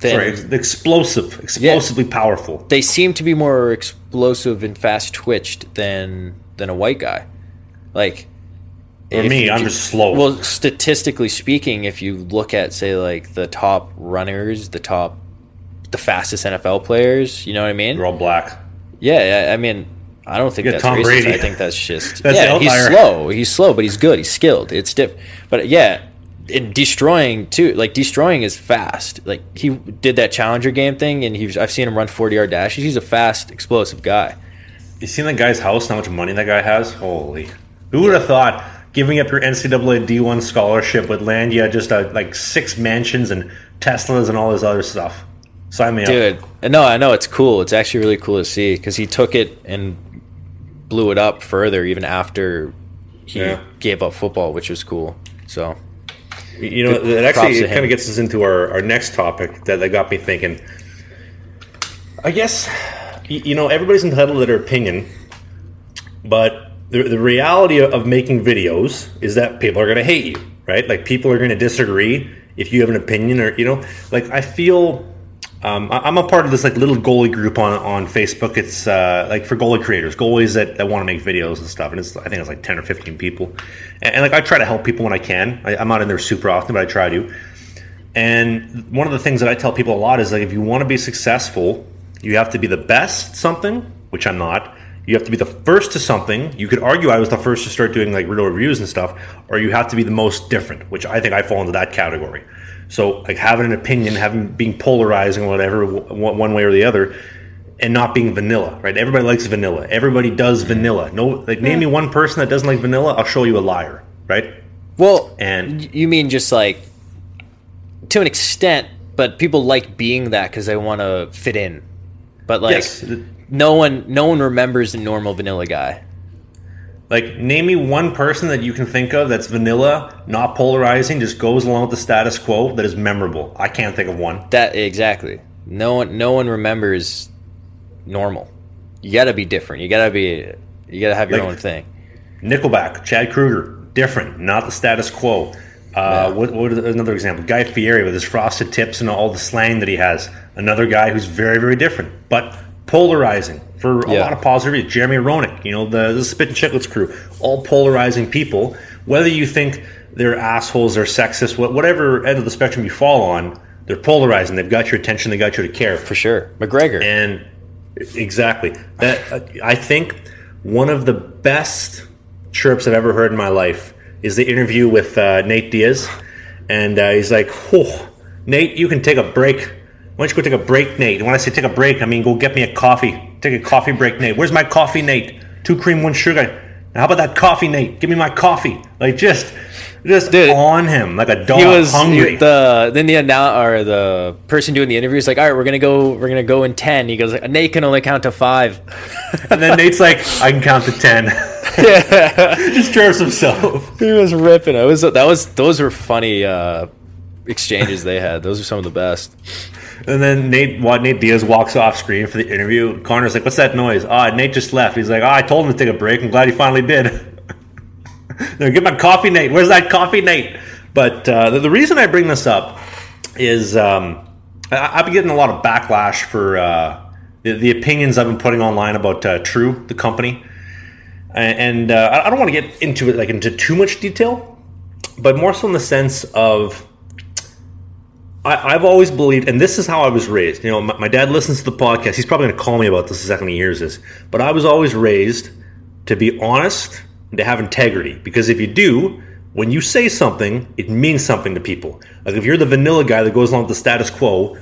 Than, Sorry, ex- explosive, explosively powerful. They seem to be more explosive and fast twitched than than a white guy. Like For me, you I'm just slow. Well, statistically speaking, if you look at say like the top runners, the top, the fastest NFL players, you know what I mean? They're all black. Yeah, I mean, I don't think You Tom racist. Brady. I think that's just That's yeah. He's slow. He's slow, but he's good. He's skilled. It's diff. But yeah, in Deestroying too, like Deestroying is fast. Like he did that Challenger game thing, and he's I've seen him run forty yard dashes. He's a fast, explosive guy. You seen that guy's house? How much money that guy has? Holy! Who would have thought giving up your NCAA D1 scholarship would land you just uh, like six mansions and Teslas and all this other stuff? Sign me up. Dude, no, I know it's cool. It's actually really cool to see because he took it and blew it up further even after he Yeah. gave up football, which was cool. So You know, it actually props to it kind of gets us into our, our next topic that, that got me thinking. I guess, you know, everybody's entitled to their opinion, but the, the reality of making videos is that people are going to hate you, right? Like, people are going to disagree if you have an opinion, or, you know, like, I feel. Um, I- I'm a part of this like little goalie group on, on Facebook. It's uh, like for goalie creators, goalies that, that want to make videos and stuff. And it's I think it's like ten or fifteen people. And, and like I try to help people when I can. I, I'm not in there super often, but I try to. And one of the things that I tell people a lot is like if you want to be successful, you have to be the best something, which I'm not. You have to be the first to something. You could argue I was the first to start doing like real reviews and stuff, or you have to be the most different, which I think I fall into that category. So like having an opinion, having being polarizing, or whatever, one one way or the other, and not being vanilla, right? Everybody likes vanilla. Everybody does vanilla. No, like name me one person that doesn't like vanilla, I'll show you a liar, right? Well, And- you mean just like to an extent, but people like being that because they want to fit in. But like, yes, no one, no one remembers the normal vanilla guy. Like, name me one person that you can think of that's vanilla, not polarizing, just goes along with the status quo that is memorable. I can't think of one. That exactly. No one, no one remembers normal. You got to be different. You got to be. You got to have your Like- own thing. Nickelback, Chad Kroeger, different, not the status quo. Uh, what, what is another example? Guy Fieri with his frosted tips and all the slang that he has. Another guy who's very, very different, but polarizing for a Yeah. lot of positivity. Jeremy Roenick, you know, the, the Spit and Chicklets crew, all polarizing people. Whether you think they're assholes or sexist, wha- whatever end of the spectrum you fall on, they're polarizing. They've got your attention. They got you to care. For sure, McGregor. And exactly that, I think one of the best chirps I've ever heard in my life is the interview with uh, Nate Diaz, and uh, he's like, "Oh, Nate, you can take a break. Why don't you go take a break, Nate? And when I say take a break, I mean go get me a coffee. Take a coffee break, Nate. Where's my coffee, Nate? Two cream, one sugar. And how about that coffee, Nate? Give me my coffee. Like just, just Dude, on him like a dog he was hungry. the then the annou- or the person doing the interview is like, all right, we're gonna go, we're gonna go in ten. He goes, Nate can only count to five. and then Nate's like, I can count to ten. yeah, just chirps himself. he was ripping. It was that was those were funny uh, exchanges they had. Those are some of the best. And then Nate, what Nate Diaz walks off screen for the interview. Conor's like, "What's that noise?" Ah, Nate just left. He's like, "Ah, I told him to take a break. I'm glad he finally did." no, get my coffee, Nate. Where's that coffee, Nate? But uh, the, the reason I bring this up is um, I, I've been getting a lot of backlash for uh, the, the opinions I've been putting online about uh, True, the company, and, uh, I don't want to get into it like into too much detail, but more so in the sense of I, I've always believed, and this is how I was raised. You know, my, my dad listens to the podcast. He's probably going to call me about this the second he hears this. But I was always raised to be honest and to have integrity. Because if you do, when you say something, it means something to people. Like if you're the vanilla guy that goes along with the status quo,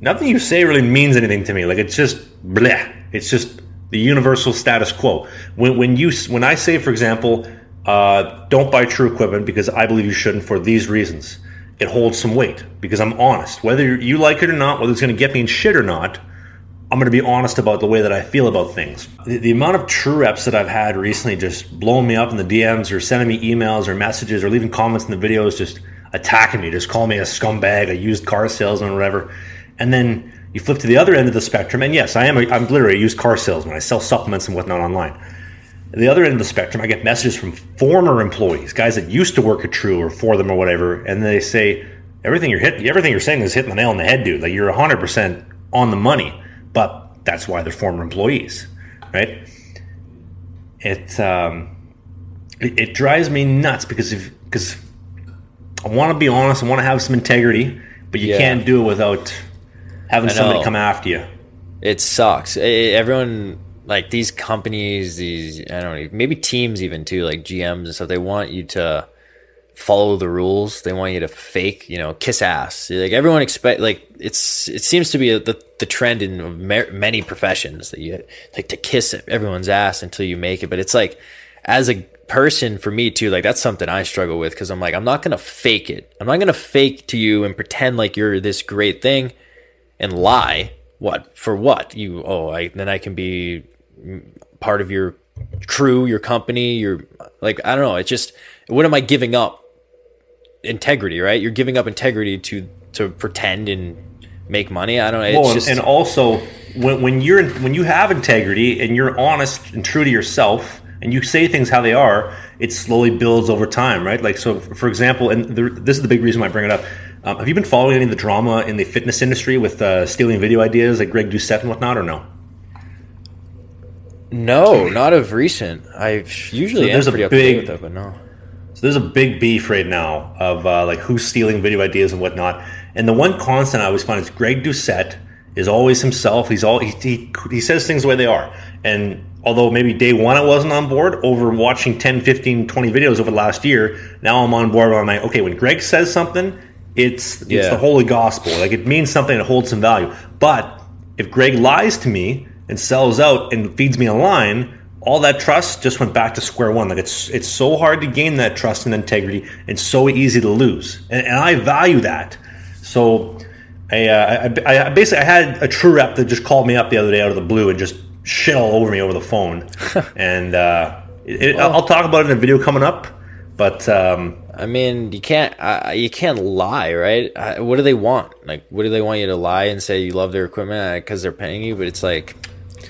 nothing you say really means anything to me. Like it's just bleh. It's just the universal status quo. When, when you when I say, for example, uh, don't buy True equipment because I believe you shouldn't for these reasons, it holds some weight because I'm honest. Whether you like it or not, whether it's going to get me in shit or not, I'm going to be honest about the way that I feel about things. The, the amount of true reps that I've had recently just blowing me up in the DMs or sending me emails or messages or leaving comments in the videos, just attacking me, just calling me a scumbag, a used car salesman, or whatever. And then you flip to the other end of the spectrum, and yes, I am. A, I'm literally a used car salesman. I sell supplements and whatnot online. The other end of the spectrum, I get messages from former employees, guys that used to work at True or for them or whatever, and they say everything you're hitting, everything you're saying is hitting the nail on the head, dude. Like you're 100 percent on the money, but that's why they're former employees, right? It. Um, it, it drives me nuts because if because I want to be honest, I want to have some integrity, but you Yeah. can't do it without having somebody come after you. it sucks. Eh, everyone like these companies, these I don't know, maybe teams even too, like GMs and stuff. They want you to follow the rules. They want you to fake, you know, kiss ass. Like everyone expect, like it's it seems to be a, the the trend in ma- many professions that you like to kiss everyone's ass until you make it. But it's like as a person for me too, like that's something I struggle with because I'm like I'm not gonna fake it. I'm not gonna fake to you and pretend like you're this great thing and lie. What for? What you? Oh, I then I can be part of your crew, your company, your like I don't know. It's just what am I giving up? Integrity, right? You're giving up integrity to to pretend and make money. I don't know. Well, and, just and also when, when you're when you have integrity and you're honest and true to yourself and you say things how they are, it slowly builds over time, right? Like so, for example, and the, this is the big reason why I bring it up. Um, have you been following any of the drama in the fitness industry with uh, stealing video ideas like Greg Doucette and whatnot, or no? No, not of recent. I've usually So there's a pretty up to date big- with it, but no. So there's a big beef right now of uh, like who's stealing video ideas and whatnot. And the one constant I always find is Greg Doucette is always himself. He's all he, he, he says things the way they are. And although maybe day one I wasn't on board, over watching 10, 15, 20 videos over the last year, now I'm on board. I'm like, okay, when Greg says something, it's it's Yeah. the holy gospel. Like it means something It holds some value. But if Greg lies to me and sells out and feeds me a line, all that trust just went back to square one. Like it's it's so hard to gain that trust and integrity, and so easy to lose. And, and I value that. So I, uh, I, I basically I had a true rep that just called me up the other day out of the blue and just shit all over me over the phone. and uh, it, it- I'll talk about it in a video coming up. But um, I mean, you can't uh, you can't lie, right? Uh, what do they want? Like, what do they want you to lie and say you love their equipment because they're paying you? But it's like,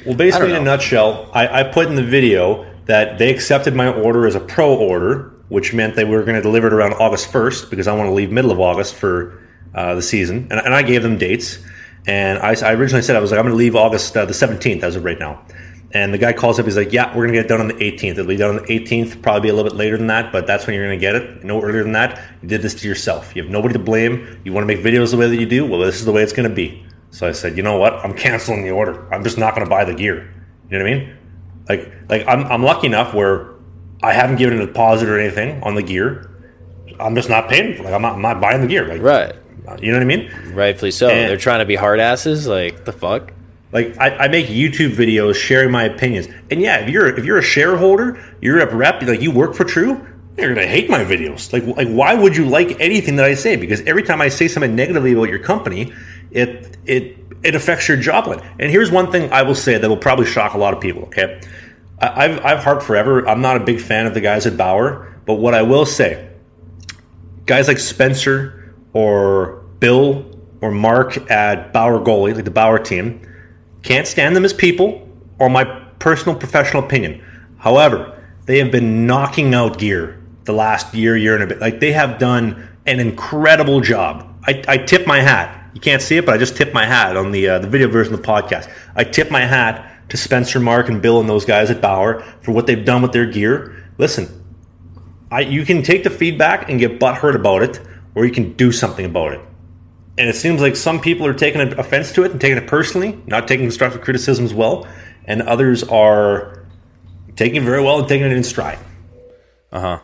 Well, basically, in a nutshell, I, I put in the video that they accepted my order as a pro order, which meant they were going to deliver it around August 1st because I want to leave middle of August for uh, the season. And, and I gave them dates. And I, I originally said, I was like, I'm going to leave August uh, the 17th as of right now. And the guy calls up, he's like, Yeah, we're going to get it done on the 18th. It'll be done on the 18th, probably a little bit later than that, but that's when you're going to get it. No earlier than that. You did this to yourself. You have nobody to blame. You want to make videos the way that you do? Well, this is the way it's going to be. So I said, You know what? I'm canceling the order. I'm just not going to buy the gear. You know what I mean? Like, like I'm, I'm lucky enough where I haven't given a deposit or anything on the gear. I'm just not paying. For, like I'm not, I'm not buying the gear. Like, right, you know what I mean? rightfully so. And- they're trying to be hard asses. Like the fuck. Like I, I make YouTube videos sharing my opinions, and yeah, if you're if you're a shareholder, you're a rep, like you work for True, you're gonna hate my videos. Like like why would you like anything that I say? Because every time I say something negatively about your company, it it it affects your job. And here's one thing I will say that will probably shock a lot of people. Okay, I, I've I've harped forever. I'm not a big fan of the guys at Bauer, but what I will say, guys like Spencer or Bill or Mark at Bauer goalie, like the Bauer team, can't stand them as people or my personal professional opinion. However, they have been knocking out gear the last year, year and a bit. Like they have done an incredible job. I, I tip my hat. You can't see it, but I just tip my hat on the uh, the video version of the podcast. I tip my hat to Spencer, Mark, and Bill and those guys at Bauer for what they've done with their gear. Listen, I, you can take the feedback and get butthurt about it, or you can do something about it. And it seems like some people are taking offense to it and taking it personally, not taking constructive criticism as well, and others are taking it very well and taking it in stride. Uh huh.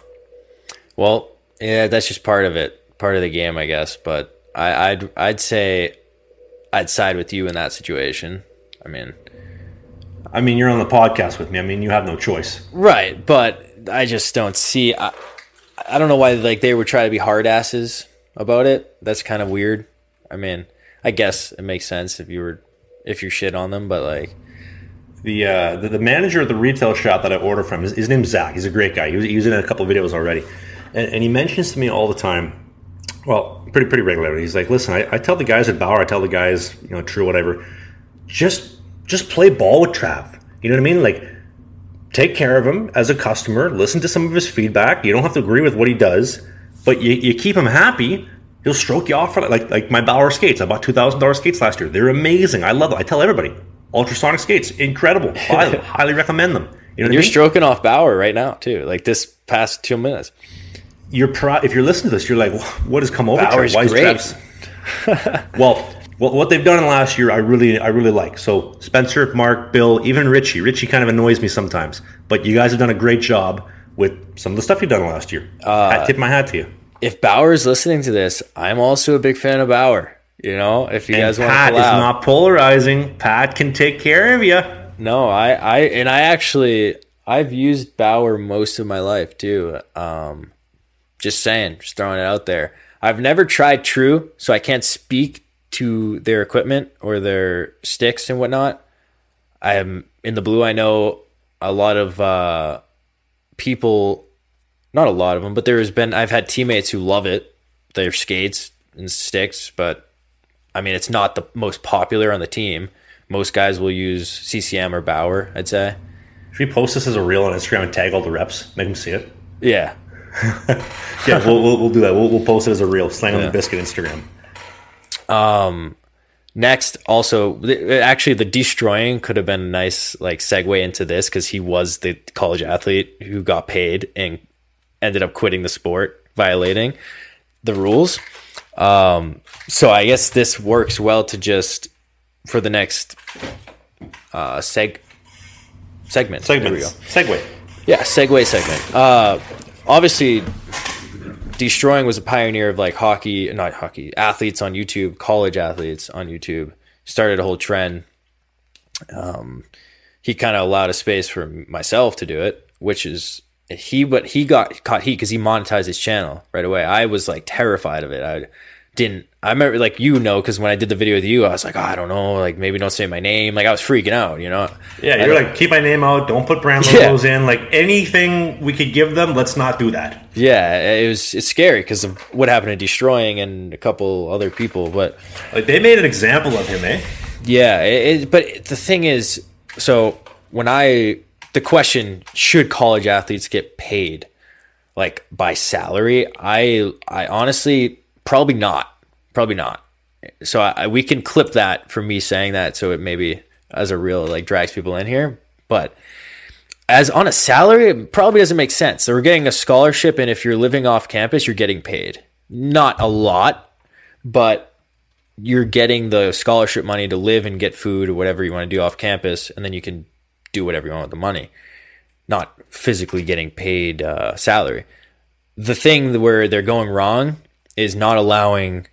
Well, yeah, that's just part of it, part of the game, I guess. But I, I'd I'd say I'd side with you in that situation. I mean, I mean, you're on the podcast with me. I mean, you have no choice. right, but I just don't see. I, I don't know why like they would try to be hard asses about it. That's kind of weird. I mean, I guess it makes sense if you were if you shit on them, but like, The, uh, the the manager of the retail shop that I order from, his, his name's Zach. He's a great guy. He was, he was in a couple of videos already, and, and he mentions to me all the time. Well, pretty pretty regularly. He's like, "Listen, I, I tell the guys at Bauer, I tell the guys, you know, True, whatever, just just play ball with Trav. You know what I mean? Like, take care of him as a customer. Listen to some of his feedback. You don't have to agree with what he does, but you, you keep him happy. He'll stroke you off for like like my Bauer skates. I bought two thousand dollars skates last year. They're amazing. I love them. I tell everybody, ultrasonic skates, incredible. Highly, highly recommend them. You know You're I mean? stroking off Bauer right now too. Like this past two minutes. You're pro- if you're listening to this, you're like, what has come over? Bauer's? Why is great. Trev's- well, what, what they've done in the last year, I really, I really like. So Spencer, Mark, Bill, even Richie. Richie kind of annoys me sometimes, but you guys have done a great job with some of the stuff you've done last year. I tip my hat to you. If Bauer is listening to this, I'm also a big fan of Bauer. You know, if you And guys want to Pat is not polarizing. Pat can take care of you. No, I, I, and I actually, I've used Bauer most of my life too. Um, just saying, just throwing it out there. I've never tried True, so I can't speak to their equipment or their sticks and whatnot. I am in the blue. I know a lot of uh, people, not a lot of them, but there has been. I've had teammates who love it, their skates and sticks, but I mean, it's not the most popular on the team. Most guys will use CCM or Bauer, I'd say. Should we post this as a reel on Instagram and tag all the reps? Make them see it. Yeah. Yeah, we'll, we'll, we'll do that. We'll, we'll post it as a reel. Slang on the biscuit Instagram. Um, Next, also, th- actually, the Deestroying could have been a nice like segue into this because he was the college athlete who got paid and ended up quitting the sport, violating the rules. Um, so I guess this works well to just for the next uh, seg segment. Go. Segue. Yeah, segue segment. Uh, obviously, Deestroying was a pioneer of like hockey, not hockey, athletes on YouTube, college athletes on YouTube. Started a whole trend. Um, he kind of allowed a space for myself to do it, which is he. But he got caught heat because he monetized his channel right away. I was like terrified of it. I didn't. I remember like you know because when I did the video with you, I was like, oh, I don't know, like maybe don't say my name. Like I was freaking out, you know. Yeah, you're like, keep my name out. Don't put brand Yeah. logos in. Like anything we could give them, let's not do that. Yeah, it was it's scary because of what happened to Deestroying and a couple other people. But Like they made an example of him, eh? yeah, it, it, but the thing is, so when I the question should college athletes get paid like by salary? I I honestly probably not, probably not. So I, we can clip that for me saying that, so it maybe as a real like drags people in here, but as on a salary, it probably doesn't make sense. So we're getting a scholarship, and if you're living off campus, you're getting paid. Not a lot, but you're getting the scholarship money to live and get food or whatever you want to do off campus, and then you can do whatever you want with the money. Not physically getting paid uh, salary. The thing where they're going wrong is not allowing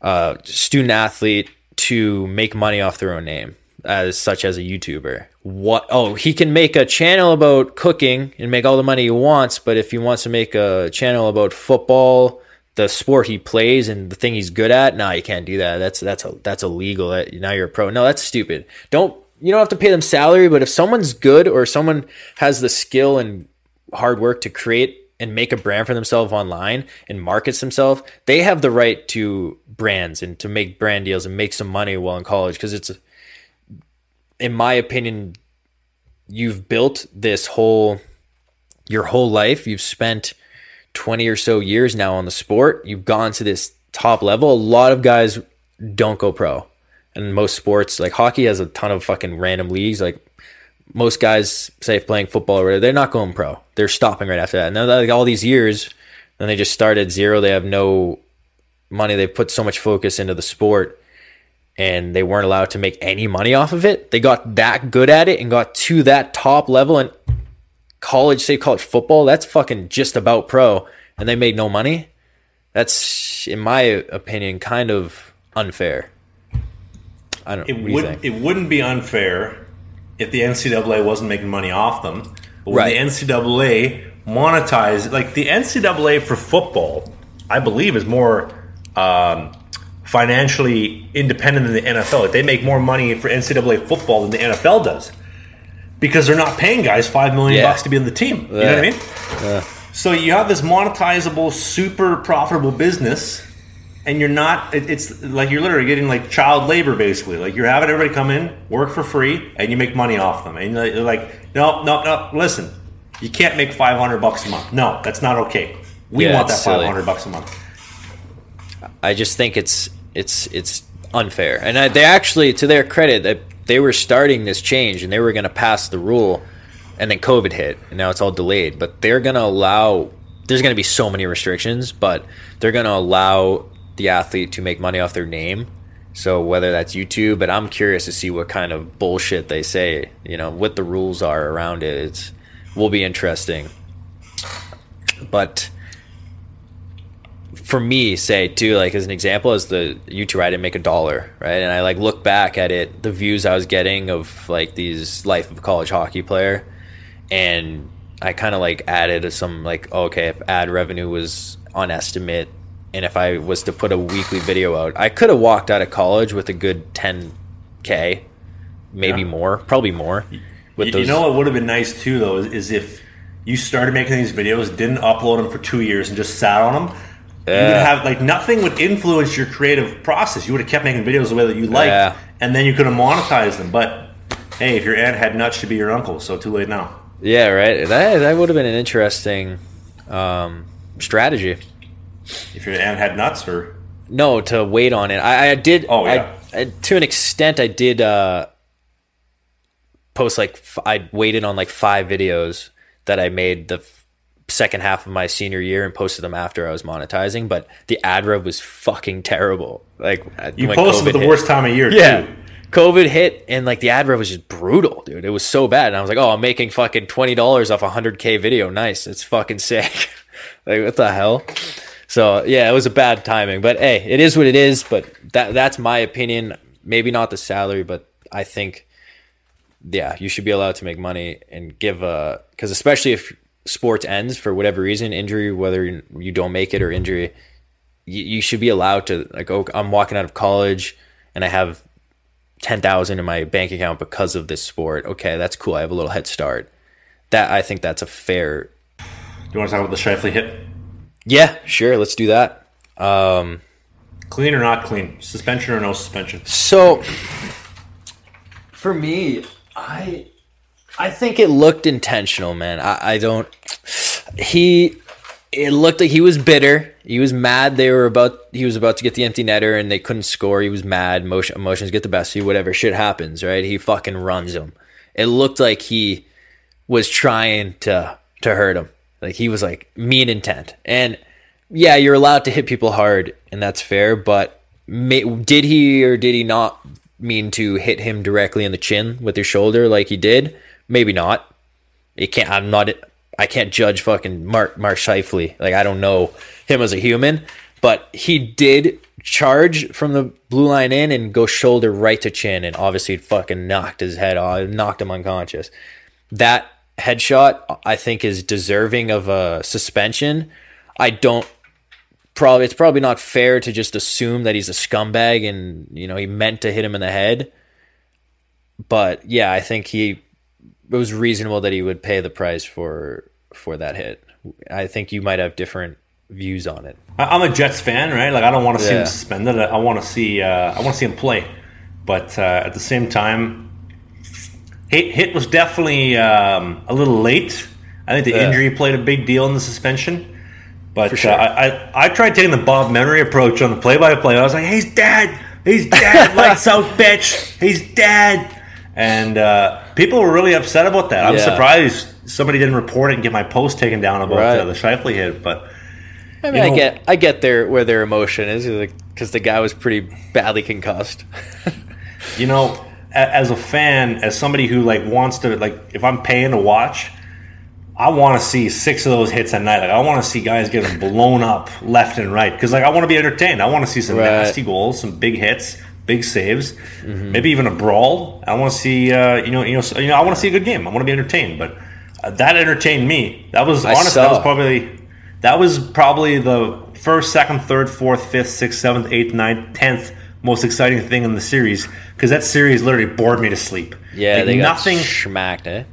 a student athlete to make money off their own name as such as a YouTuber. What oh, he can make a channel about cooking and make all the money he wants, but if he wants to make a channel about football, the sport he plays and the thing he's good at, no, you can't do that. That's that's a that's illegal. That- Now you're a pro. No, that's stupid. Don't you don't have to pay them salary, but if someone's good or someone has the skill and hard work to create and make a brand for themselves online and markets themselves, they have the right to brands and to make brand deals and make some money while in college. Because it's in my opinion you've built this whole your whole life. You've spent 20 or so years now on the sport. You've gone to this top level. A lot of guys don't go pro. And most sports like hockey has a ton of fucking random leagues like most guys say playing football or they're not going pro. They're stopping right after that. And then like all these years, then they just start at zero. They have no money. They put so much focus into the sport and they weren't allowed to make any money off of it. They got that good at it and got to that top level and college, say college football, that's fucking just about pro and they made no money. That's in my opinion kind of unfair. I don't It do would it wouldn't be unfair if the NCAA wasn't making money off them. But when Right. the NCAA monetized, like the NCAA for football, I believe is more um, financially independent than the NFL. Like they make more money for NCAA football than the NFL does because they're not paying guys five million Yeah. bucks to be on the team. You know what I Yeah. mean? So you have this monetizable, super profitable business, and you're not. It, it's like you're literally getting like child labor, basically. Like you're having everybody come in, work for free, and you make money off them. And you're like, no, no, no. Listen, you can't make five hundred bucks a month. No, that's not okay. We Yeah, want that it's silly. five hundred bucks a month. I just think it's it's it's unfair. And I, they actually, to their credit, that they were starting this change and they were going to pass the rule and then COVID hit, and now it's all delayed. But they're gonna allow. There's gonna be so many restrictions, but they're gonna allow the athlete to make money off their name. So whether that's YouTube, but I'm curious to see what kind of bullshit they say. You know what the rules are around it. It's will be interesting. But for me, say too, like as an example, as the YouTube, I didn't make a dollar, right? And I like look back at it, the views I was getting of like these life of college hockey player, and I kind of like added some like oh, okay, if ad revenue was on estimate, and if I was to put a weekly video out, I could have walked out of college with a good 10k, maybe Yeah. more, probably more. With You, you know what would have been nice too, though, is, is if you started making these videos, didn't upload them for two years, and just sat on them. You would have like nothing would influence your creative process. You would have kept making videos the way that you like, Yeah. and then you could have monetized them. But hey, if your aunt had nuts, she'd be your uncle. So too late now. Yeah, right. That that would have been an interesting um, strategy. If your aunt had nuts, or No, to wait on it. I, I did. Oh, yeah. I, I, to an extent, I did uh, post like f- I waited on like five videos that I made the f- second half of my senior year and posted them after I was monetizing. But the ad rev was fucking terrible. Like you when posted COVID at the hit. worst time of year. Yeah. too. COVID hit and like the ad rev was just brutal, dude. It was so bad. And I was like, oh, I'm making fucking twenty dollars off a hundred K video. Nice. It's fucking sick. like what the hell? So yeah, it was a bad timing. But hey, it is what it is. But that that's my opinion. Maybe not the salary, but I think yeah, you should be allowed to make money and give a because especially if sports ends for whatever reason, injury, whether you don't make it or injury, you, you should be allowed to like oh I'm walking out of college and I have ten thousand in my bank account because of this sport. Okay, that's cool. I have a little head start. That I think that's a fair. Do you want to talk about the Scheifele hit? Yeah, sure. Let's do that. Um, Clean or not clean? Suspension or no suspension? so for me, I I think it looked intentional, man. I, I don't. He it looked like he was bitter. He was mad. They were about. He was about to get the empty netter, and they couldn't score. He was mad. Emotion, emotions get the best of you. Whatever shit happens, right? He fucking runs him. It looked like he was trying to to hurt him. Like he was like mean intent. And yeah, you're allowed to hit people hard, and that's fair. But may, did he or did he not mean to hit him directly in the chin with his shoulder like he did? Maybe not. You can't. I'm not. I can't judge fucking Mark Mark Scheifele. Like I don't know him as a human, but he did charge from the blue line in and go shoulder right to chin, and obviously it fucking knocked his head off, knocked him unconscious. That headshot, I think, is deserving of a suspension. I don't. Probably it's probably not fair to just assume that he's a scumbag and you know he meant to hit him in the head. But yeah, I think he it was reasonable that he would pay the price for for that hit. I think you might have different views on it. I'm a Jets fan, right? Like I don't want to see Yeah. him suspended. I- I want to see uh, I want to see him play, but uh, at the same time, hit hit was definitely um, a little late. I think the Yeah. injury played a big deal in the suspension. But sure. uh, I, I I tried taking the Bob Memory approach on the play by play. I was like, he's dead, he's dead, lights out, bitch, he's dead. And uh, people were really upset about that. I'm Yeah. surprised somebody didn't report it and get my post taken down about Right. uh, the Scheifele hit. But I mean, You I get I get their where their emotion is because the guy was pretty badly concussed. you know, as a fan, as somebody who like wants to like, if I'm paying to watch, I want to see six of those hits a night. Like, I want to see guys getting blown up left and right because like I want to be entertained. I want to see some Right. nasty goals, some big hits, big saves, maybe even a brawl. I want to see, uh, you know, you know, so- you know, I want to see a good game. I want to be entertained, but uh, that entertained me. That was honestly, that was probably that was probably the first, second, third, fourth, fifth, sixth, seventh, eighth, ninth, tenth most exciting thing in the series because that series literally bored me to sleep. Yeah, Like, they nothing. schmacked. Eh?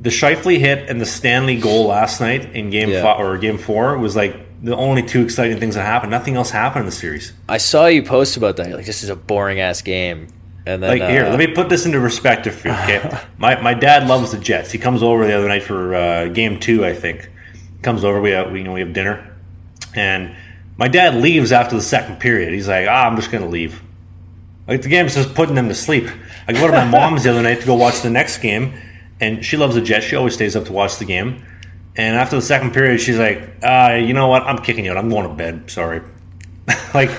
the Scheifele hit and the Stanley goal last night in game Yeah. five or game four was like the only two exciting things that happened. Nothing else happened in the series. I saw you post about that. You're like this is a boring ass game, and then Like here, uh, let me put this into perspective for you. Okay, my my dad loves the Jets. He comes over the other night for uh, game two, I think. Comes over, we have we, you know we have dinner, and my dad leaves after the second period. He's like, ah, I'm just gonna leave. Like the game's just putting them to sleep. I go to my mom's the other night to go watch the next game, and she loves the Jets. She always stays up to watch the game. And after the second period, she's like, uh, "You know what? I'm kicking you out. I'm going to bed. Sorry." like,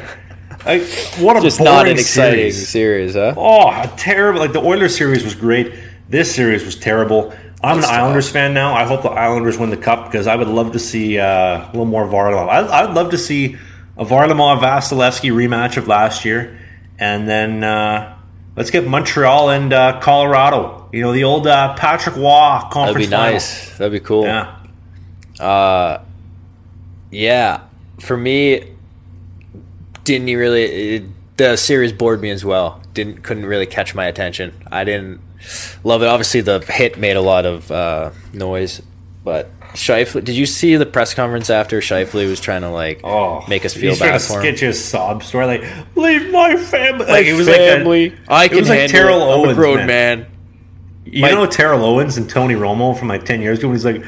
like, what a Just boring not an exciting series. series, huh? Oh, terrible! Like the Oilers series was great. This series was terrible. I'm That's an tough. Islanders fan now. I hope the Islanders win the cup because I would love to see uh, a little more Varlamov. I, I'd love to see a Varlamov Vasilevsky rematch of last year, and then uh, let's get Montreal and uh, Colorado. You know the old uh, Patrick Roy That'd be final. nice. That'd be cool. Yeah. Uh, yeah. For me, didn't he really? It, the series bored me as well. Didn't couldn't really catch my attention. I didn't love it. Obviously, the hit made a lot of uh, noise, but Scheifele. Did you see the press conference after Scheifele was trying to like Oh, make us feel bad for him? sketch his sob story, like leave my family. My Like it was family. like a, I it was like handle Terrell it. Owens, grown man. man. You My- know Terrell Owens and Tony Romo from like ten years ago. When he's like,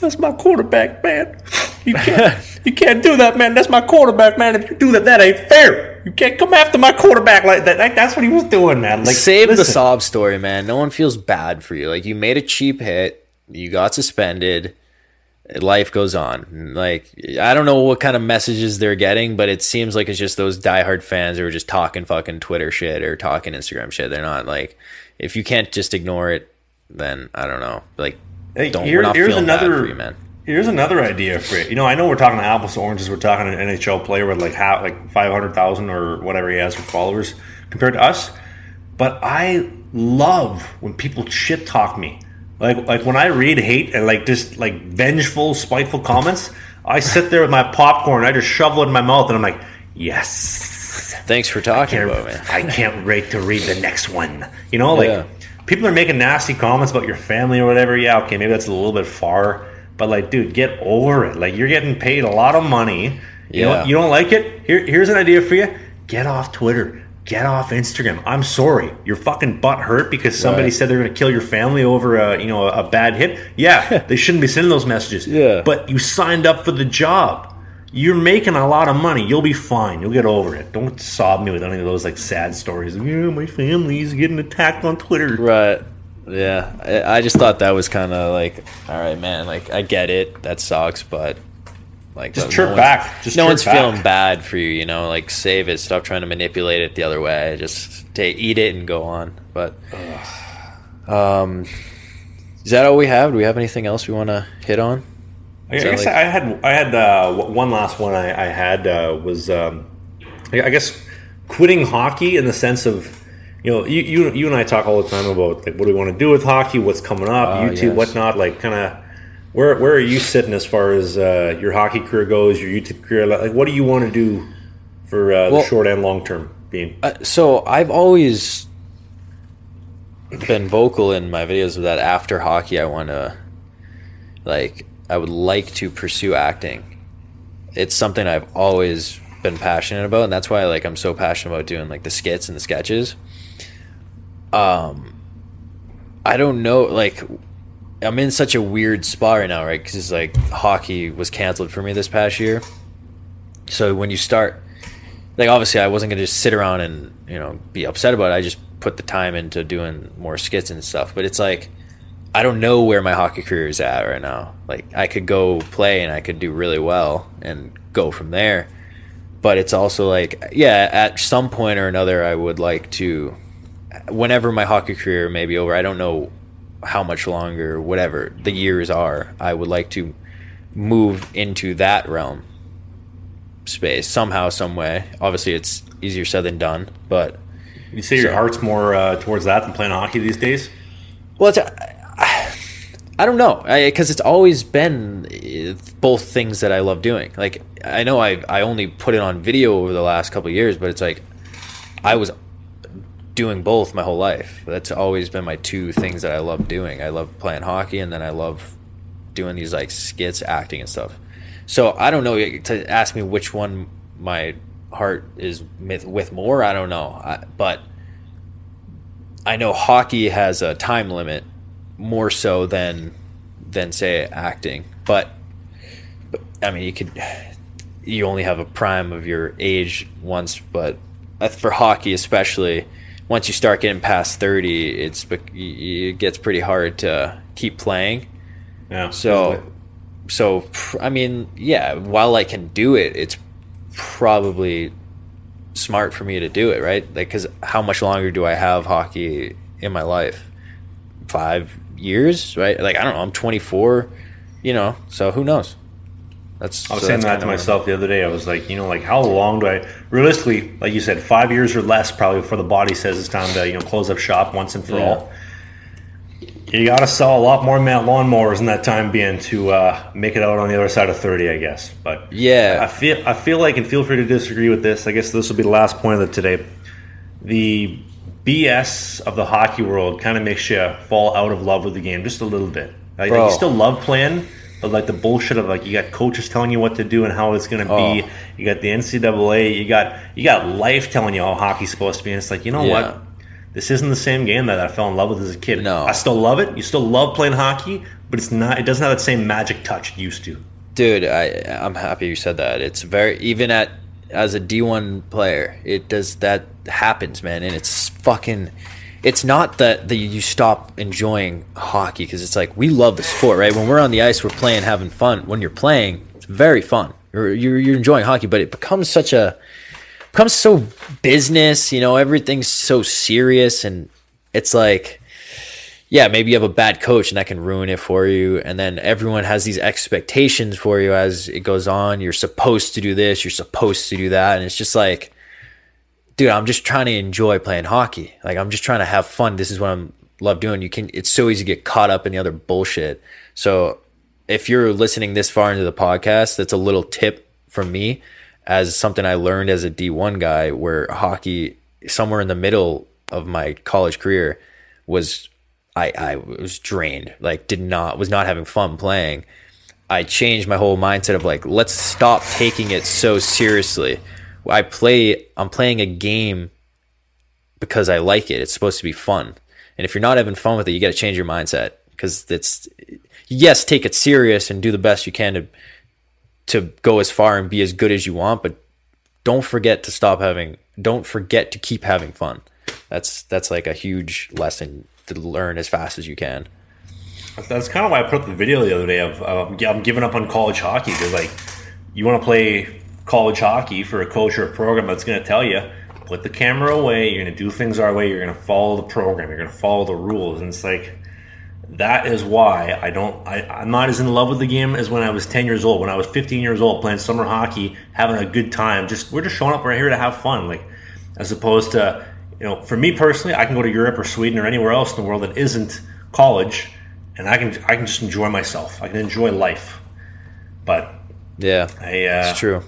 "That's my quarterback, man. You can't, you can't do that, man. That's my quarterback, man. If you do that, that ain't fair. You can't come after my quarterback like that. Like, that's what he was doing, man. Like, Save the sob story, man. No one feels bad for you. Like you made a cheap hit, you got suspended. Life goes on. Like I don't know what kind of messages they're getting, but it seems like it's just those diehard fans who are just talking fucking Twitter shit or talking Instagram shit. They're not like, if you can't just ignore it, then I don't know. Like, Hey, don't here- here's another- you, man. Here's another idea for it. You know, I know we're talking apples to oranges. We're talking an NHL player with like half, like five hundred thousand or whatever he has for followers compared to us. But I love when people shit talk me. Like, like when I read hate and like just like vengeful, spiteful comments, I sit there with my popcorn. I just shovel it in my mouth, and I'm like, yes. Thanks for talking can't, about me. I can't wait to read the next one. You know, like Yeah. people are making nasty comments about your family or whatever. Yeah, okay, maybe that's a little bit far, but like, dude, get over it. Like, you're getting paid a lot of money. You know, Yeah. you don't like it? Here, here's an idea for you: get off Twitter. Get off Instagram. I'm sorry, your fucking butt hurt because somebody Right. said they're going to kill your family over a you know a bad hit. Yeah, they shouldn't be sending those messages. Yeah. but you signed up for the job. You're making a lot of money. You'll be fine. You'll get over it. Don't sob me with any of those like sad stories. Yeah, my family's getting attacked on Twitter. Right. Yeah. I, I just thought that was kind of like, all right, man. Like, I get it. That sucks, but like, Just no chirp one's- back. Just no one's back. feeling bad for you. You know, like save it. Stop trying to manipulate it the other way. Just take, eat it and go on. But, um, is that all we have? Do we have anything else we want to hit on? I Is that guess like- I had I had uh, one last one I, I had uh, was um, I I guess quitting hockey in the sense of you know you, you you and I talk all the time about like what do we want to do with hockey, what's coming up, Ah, YouTube, yes. whatnot. Like kind of where where are you sitting as far as uh, your hockey career goes, your YouTube career? Like what do you want to do for uh, Well- the short and long term? Being Uh, so I've always been vocal in my videos that after hockey, I want to, like, I would like to pursue acting. It's something I've always been passionate about, and that's why, like, I'm so passionate about doing like the skits and the sketches. Um, I don't know, like, I'm in such a weird spot right now, right? Because it's like hockey was canceled for me this past year. So when you start like obviously I wasn't gonna just sit around and you know be upset about it. I just put the time into doing more skits and stuff. But it's like I don't know where my hockey career is at right now. Like I could go play and I could do really well and go from there. But it's also like yeah, at some point or another I would like to whenever my hockey career may be over, I don't know how much longer, whatever the years are, I would like to move into that realm space somehow, some way. Obviously, it's easier said than done, but you say your heart's more uh, towards that than playing hockey these days. well, it's, I, I don't know because it's always been uh, both things that I love doing. Like I know I I only put it on video over the last couple of years, but it's like I was doing both my whole life. That's always been my two things that I love doing. I love playing hockey, and then I love doing these like skits, acting, and stuff. So I don't know to ask me which one my heart is with, more. I don't know, I, but I know hockey has a time limit more so than than say acting. But, but I mean, you could you only have a prime of your age once, but uh, for hockey especially, once you start getting past 30, it's it gets pretty hard to keep playing. Yeah. So, so I mean, yeah, while I can do it, it's probably smart for me to do it, right? Like, because how much longer do I have hockey in my life? Five years, right? Like, I don't know. I'm 24, you know. So who knows? That's I was so saying that to myself the other day. I was like, you know, like how long do I realistically, like you said, five years or less probably before the body says it's time to you know close up shop once and for yeah. all. You got to sell a lot more lawnmowers in that time being to uh, make it out on the other side of thirty, I guess. But yeah, I feel I feel like, and feel free to disagree with this. I guess this will be the last point of it today. The BS of the hockey world kind of makes you fall out of love with the game just a little bit. Like, like you still love playing but like the bullshit of like you got coaches telling you what to do and how it's going to oh. be. You got the NCAA. You got you got life telling you how hockey's supposed to be. And it's like you know yeah. what, this isn't the same game that I fell in love with as a kid. No, I still love it. You still love playing hockey, but it's not. It doesn't have that same magic touch it used to. Dude, I I'm happy you said that. It's very even at as a D1 player, it does that happens, man, and it's fucking it's not that, that you stop enjoying hockey because it's like we love the sport, right? When we're on the ice, we're playing, having fun. When you're playing, it's very fun. You're, you're, you're enjoying hockey, but it becomes such a becomes so business. You know, everything's so serious, and it's like, yeah, maybe you have a bad coach, and that can ruin it for you. And then everyone has these expectations for you as it goes on. You're supposed to do this. You're supposed to do that, and it's just like dude, I'm just trying to enjoy playing hockey. Like I'm just trying to have fun. This is what I'm love doing. You can it's so easy to get caught up in the other bullshit. So if you're listening this far into the podcast, that's a little tip from me as something I learned as a D1 guy where hockey somewhere in the middle of my college career was I I was drained. Like did not was not having fun playing. I changed my whole mindset of like let's stop taking it so seriously I play I'm playing a game because I like it. It's supposed to be fun. And if you're not having fun with it, you got to change your mindset because it's yes, take it serious and do the best you can to to go as far and be as good as you want, but don't forget to stop having don't forget to keep having fun. That's that's like a huge lesson to learn as fast as you can. That's kind of why I put up the video the other day of I'm giving up on college hockey because like you want to play college hockey for a coach or a program that's going to tell you put the camera away you're going to do things our way you're going to follow the program you're going to follow the rules. And it's like that is why i don't I, i'm not as in love with the game as when i was 10 years old. When i was 15 years old playing summer hockey having a good time just we're just showing up right here to have fun like as opposed to you know for me personally i can go to europe or sweden or anywhere else in the world that isn't college and i can i can just enjoy myself. I can enjoy life. But yeah I, uh, it's true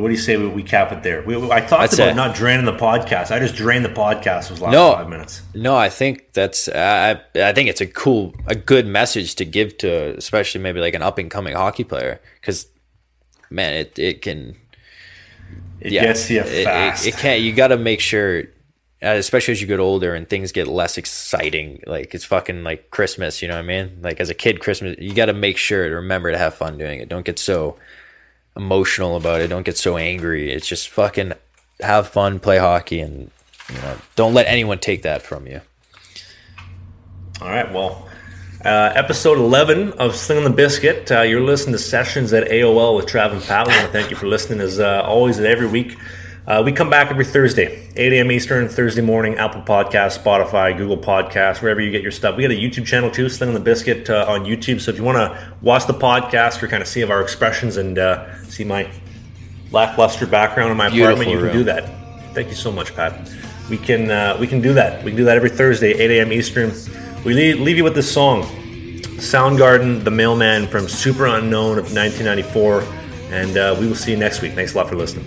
what do you say we, we cap it there? We, I talked that's about it. not draining the podcast. I just drained the podcast was last no, five minutes. No, I think that's I I think it's a cool a good message to give to especially maybe like an up and coming hockey player because man it it can it yeah, gets you fast. It, it, it can't. You got to make sure, uh, especially as you get older and things get less exciting. Like it's fucking like Christmas. You know what I mean? Like as a kid, Christmas. You got to make sure to remember to have fun doing it. Don't get so emotional about it. Don't get so angry. It's just fucking have fun, play hockey, and you know, don't let anyone take that from you. All right. Well, uh, episode 11 of Slinging the Biscuit. Uh, you're listening to Sessions at AOL with Trav and to thank you for listening as uh, always and every week. Uh, we come back every Thursday, 8 a.m. Eastern, Thursday morning, Apple Podcast, Spotify, Google Podcast, wherever you get your stuff. We got a YouTube channel too, Slinging the Biscuit uh, on YouTube. So if you want to watch the podcast or kind of see of our expressions and uh, see my lackluster background in my Beautiful apartment, you can do that. Thank you so much, Pat. We can uh, we can do that. We can do that every Thursday, 8 a.m. Eastern. We leave, leave you with this song, Soundgarden, The Mailman from Superunknown of 1994. And uh, we will see you next week. Thanks a lot for listening.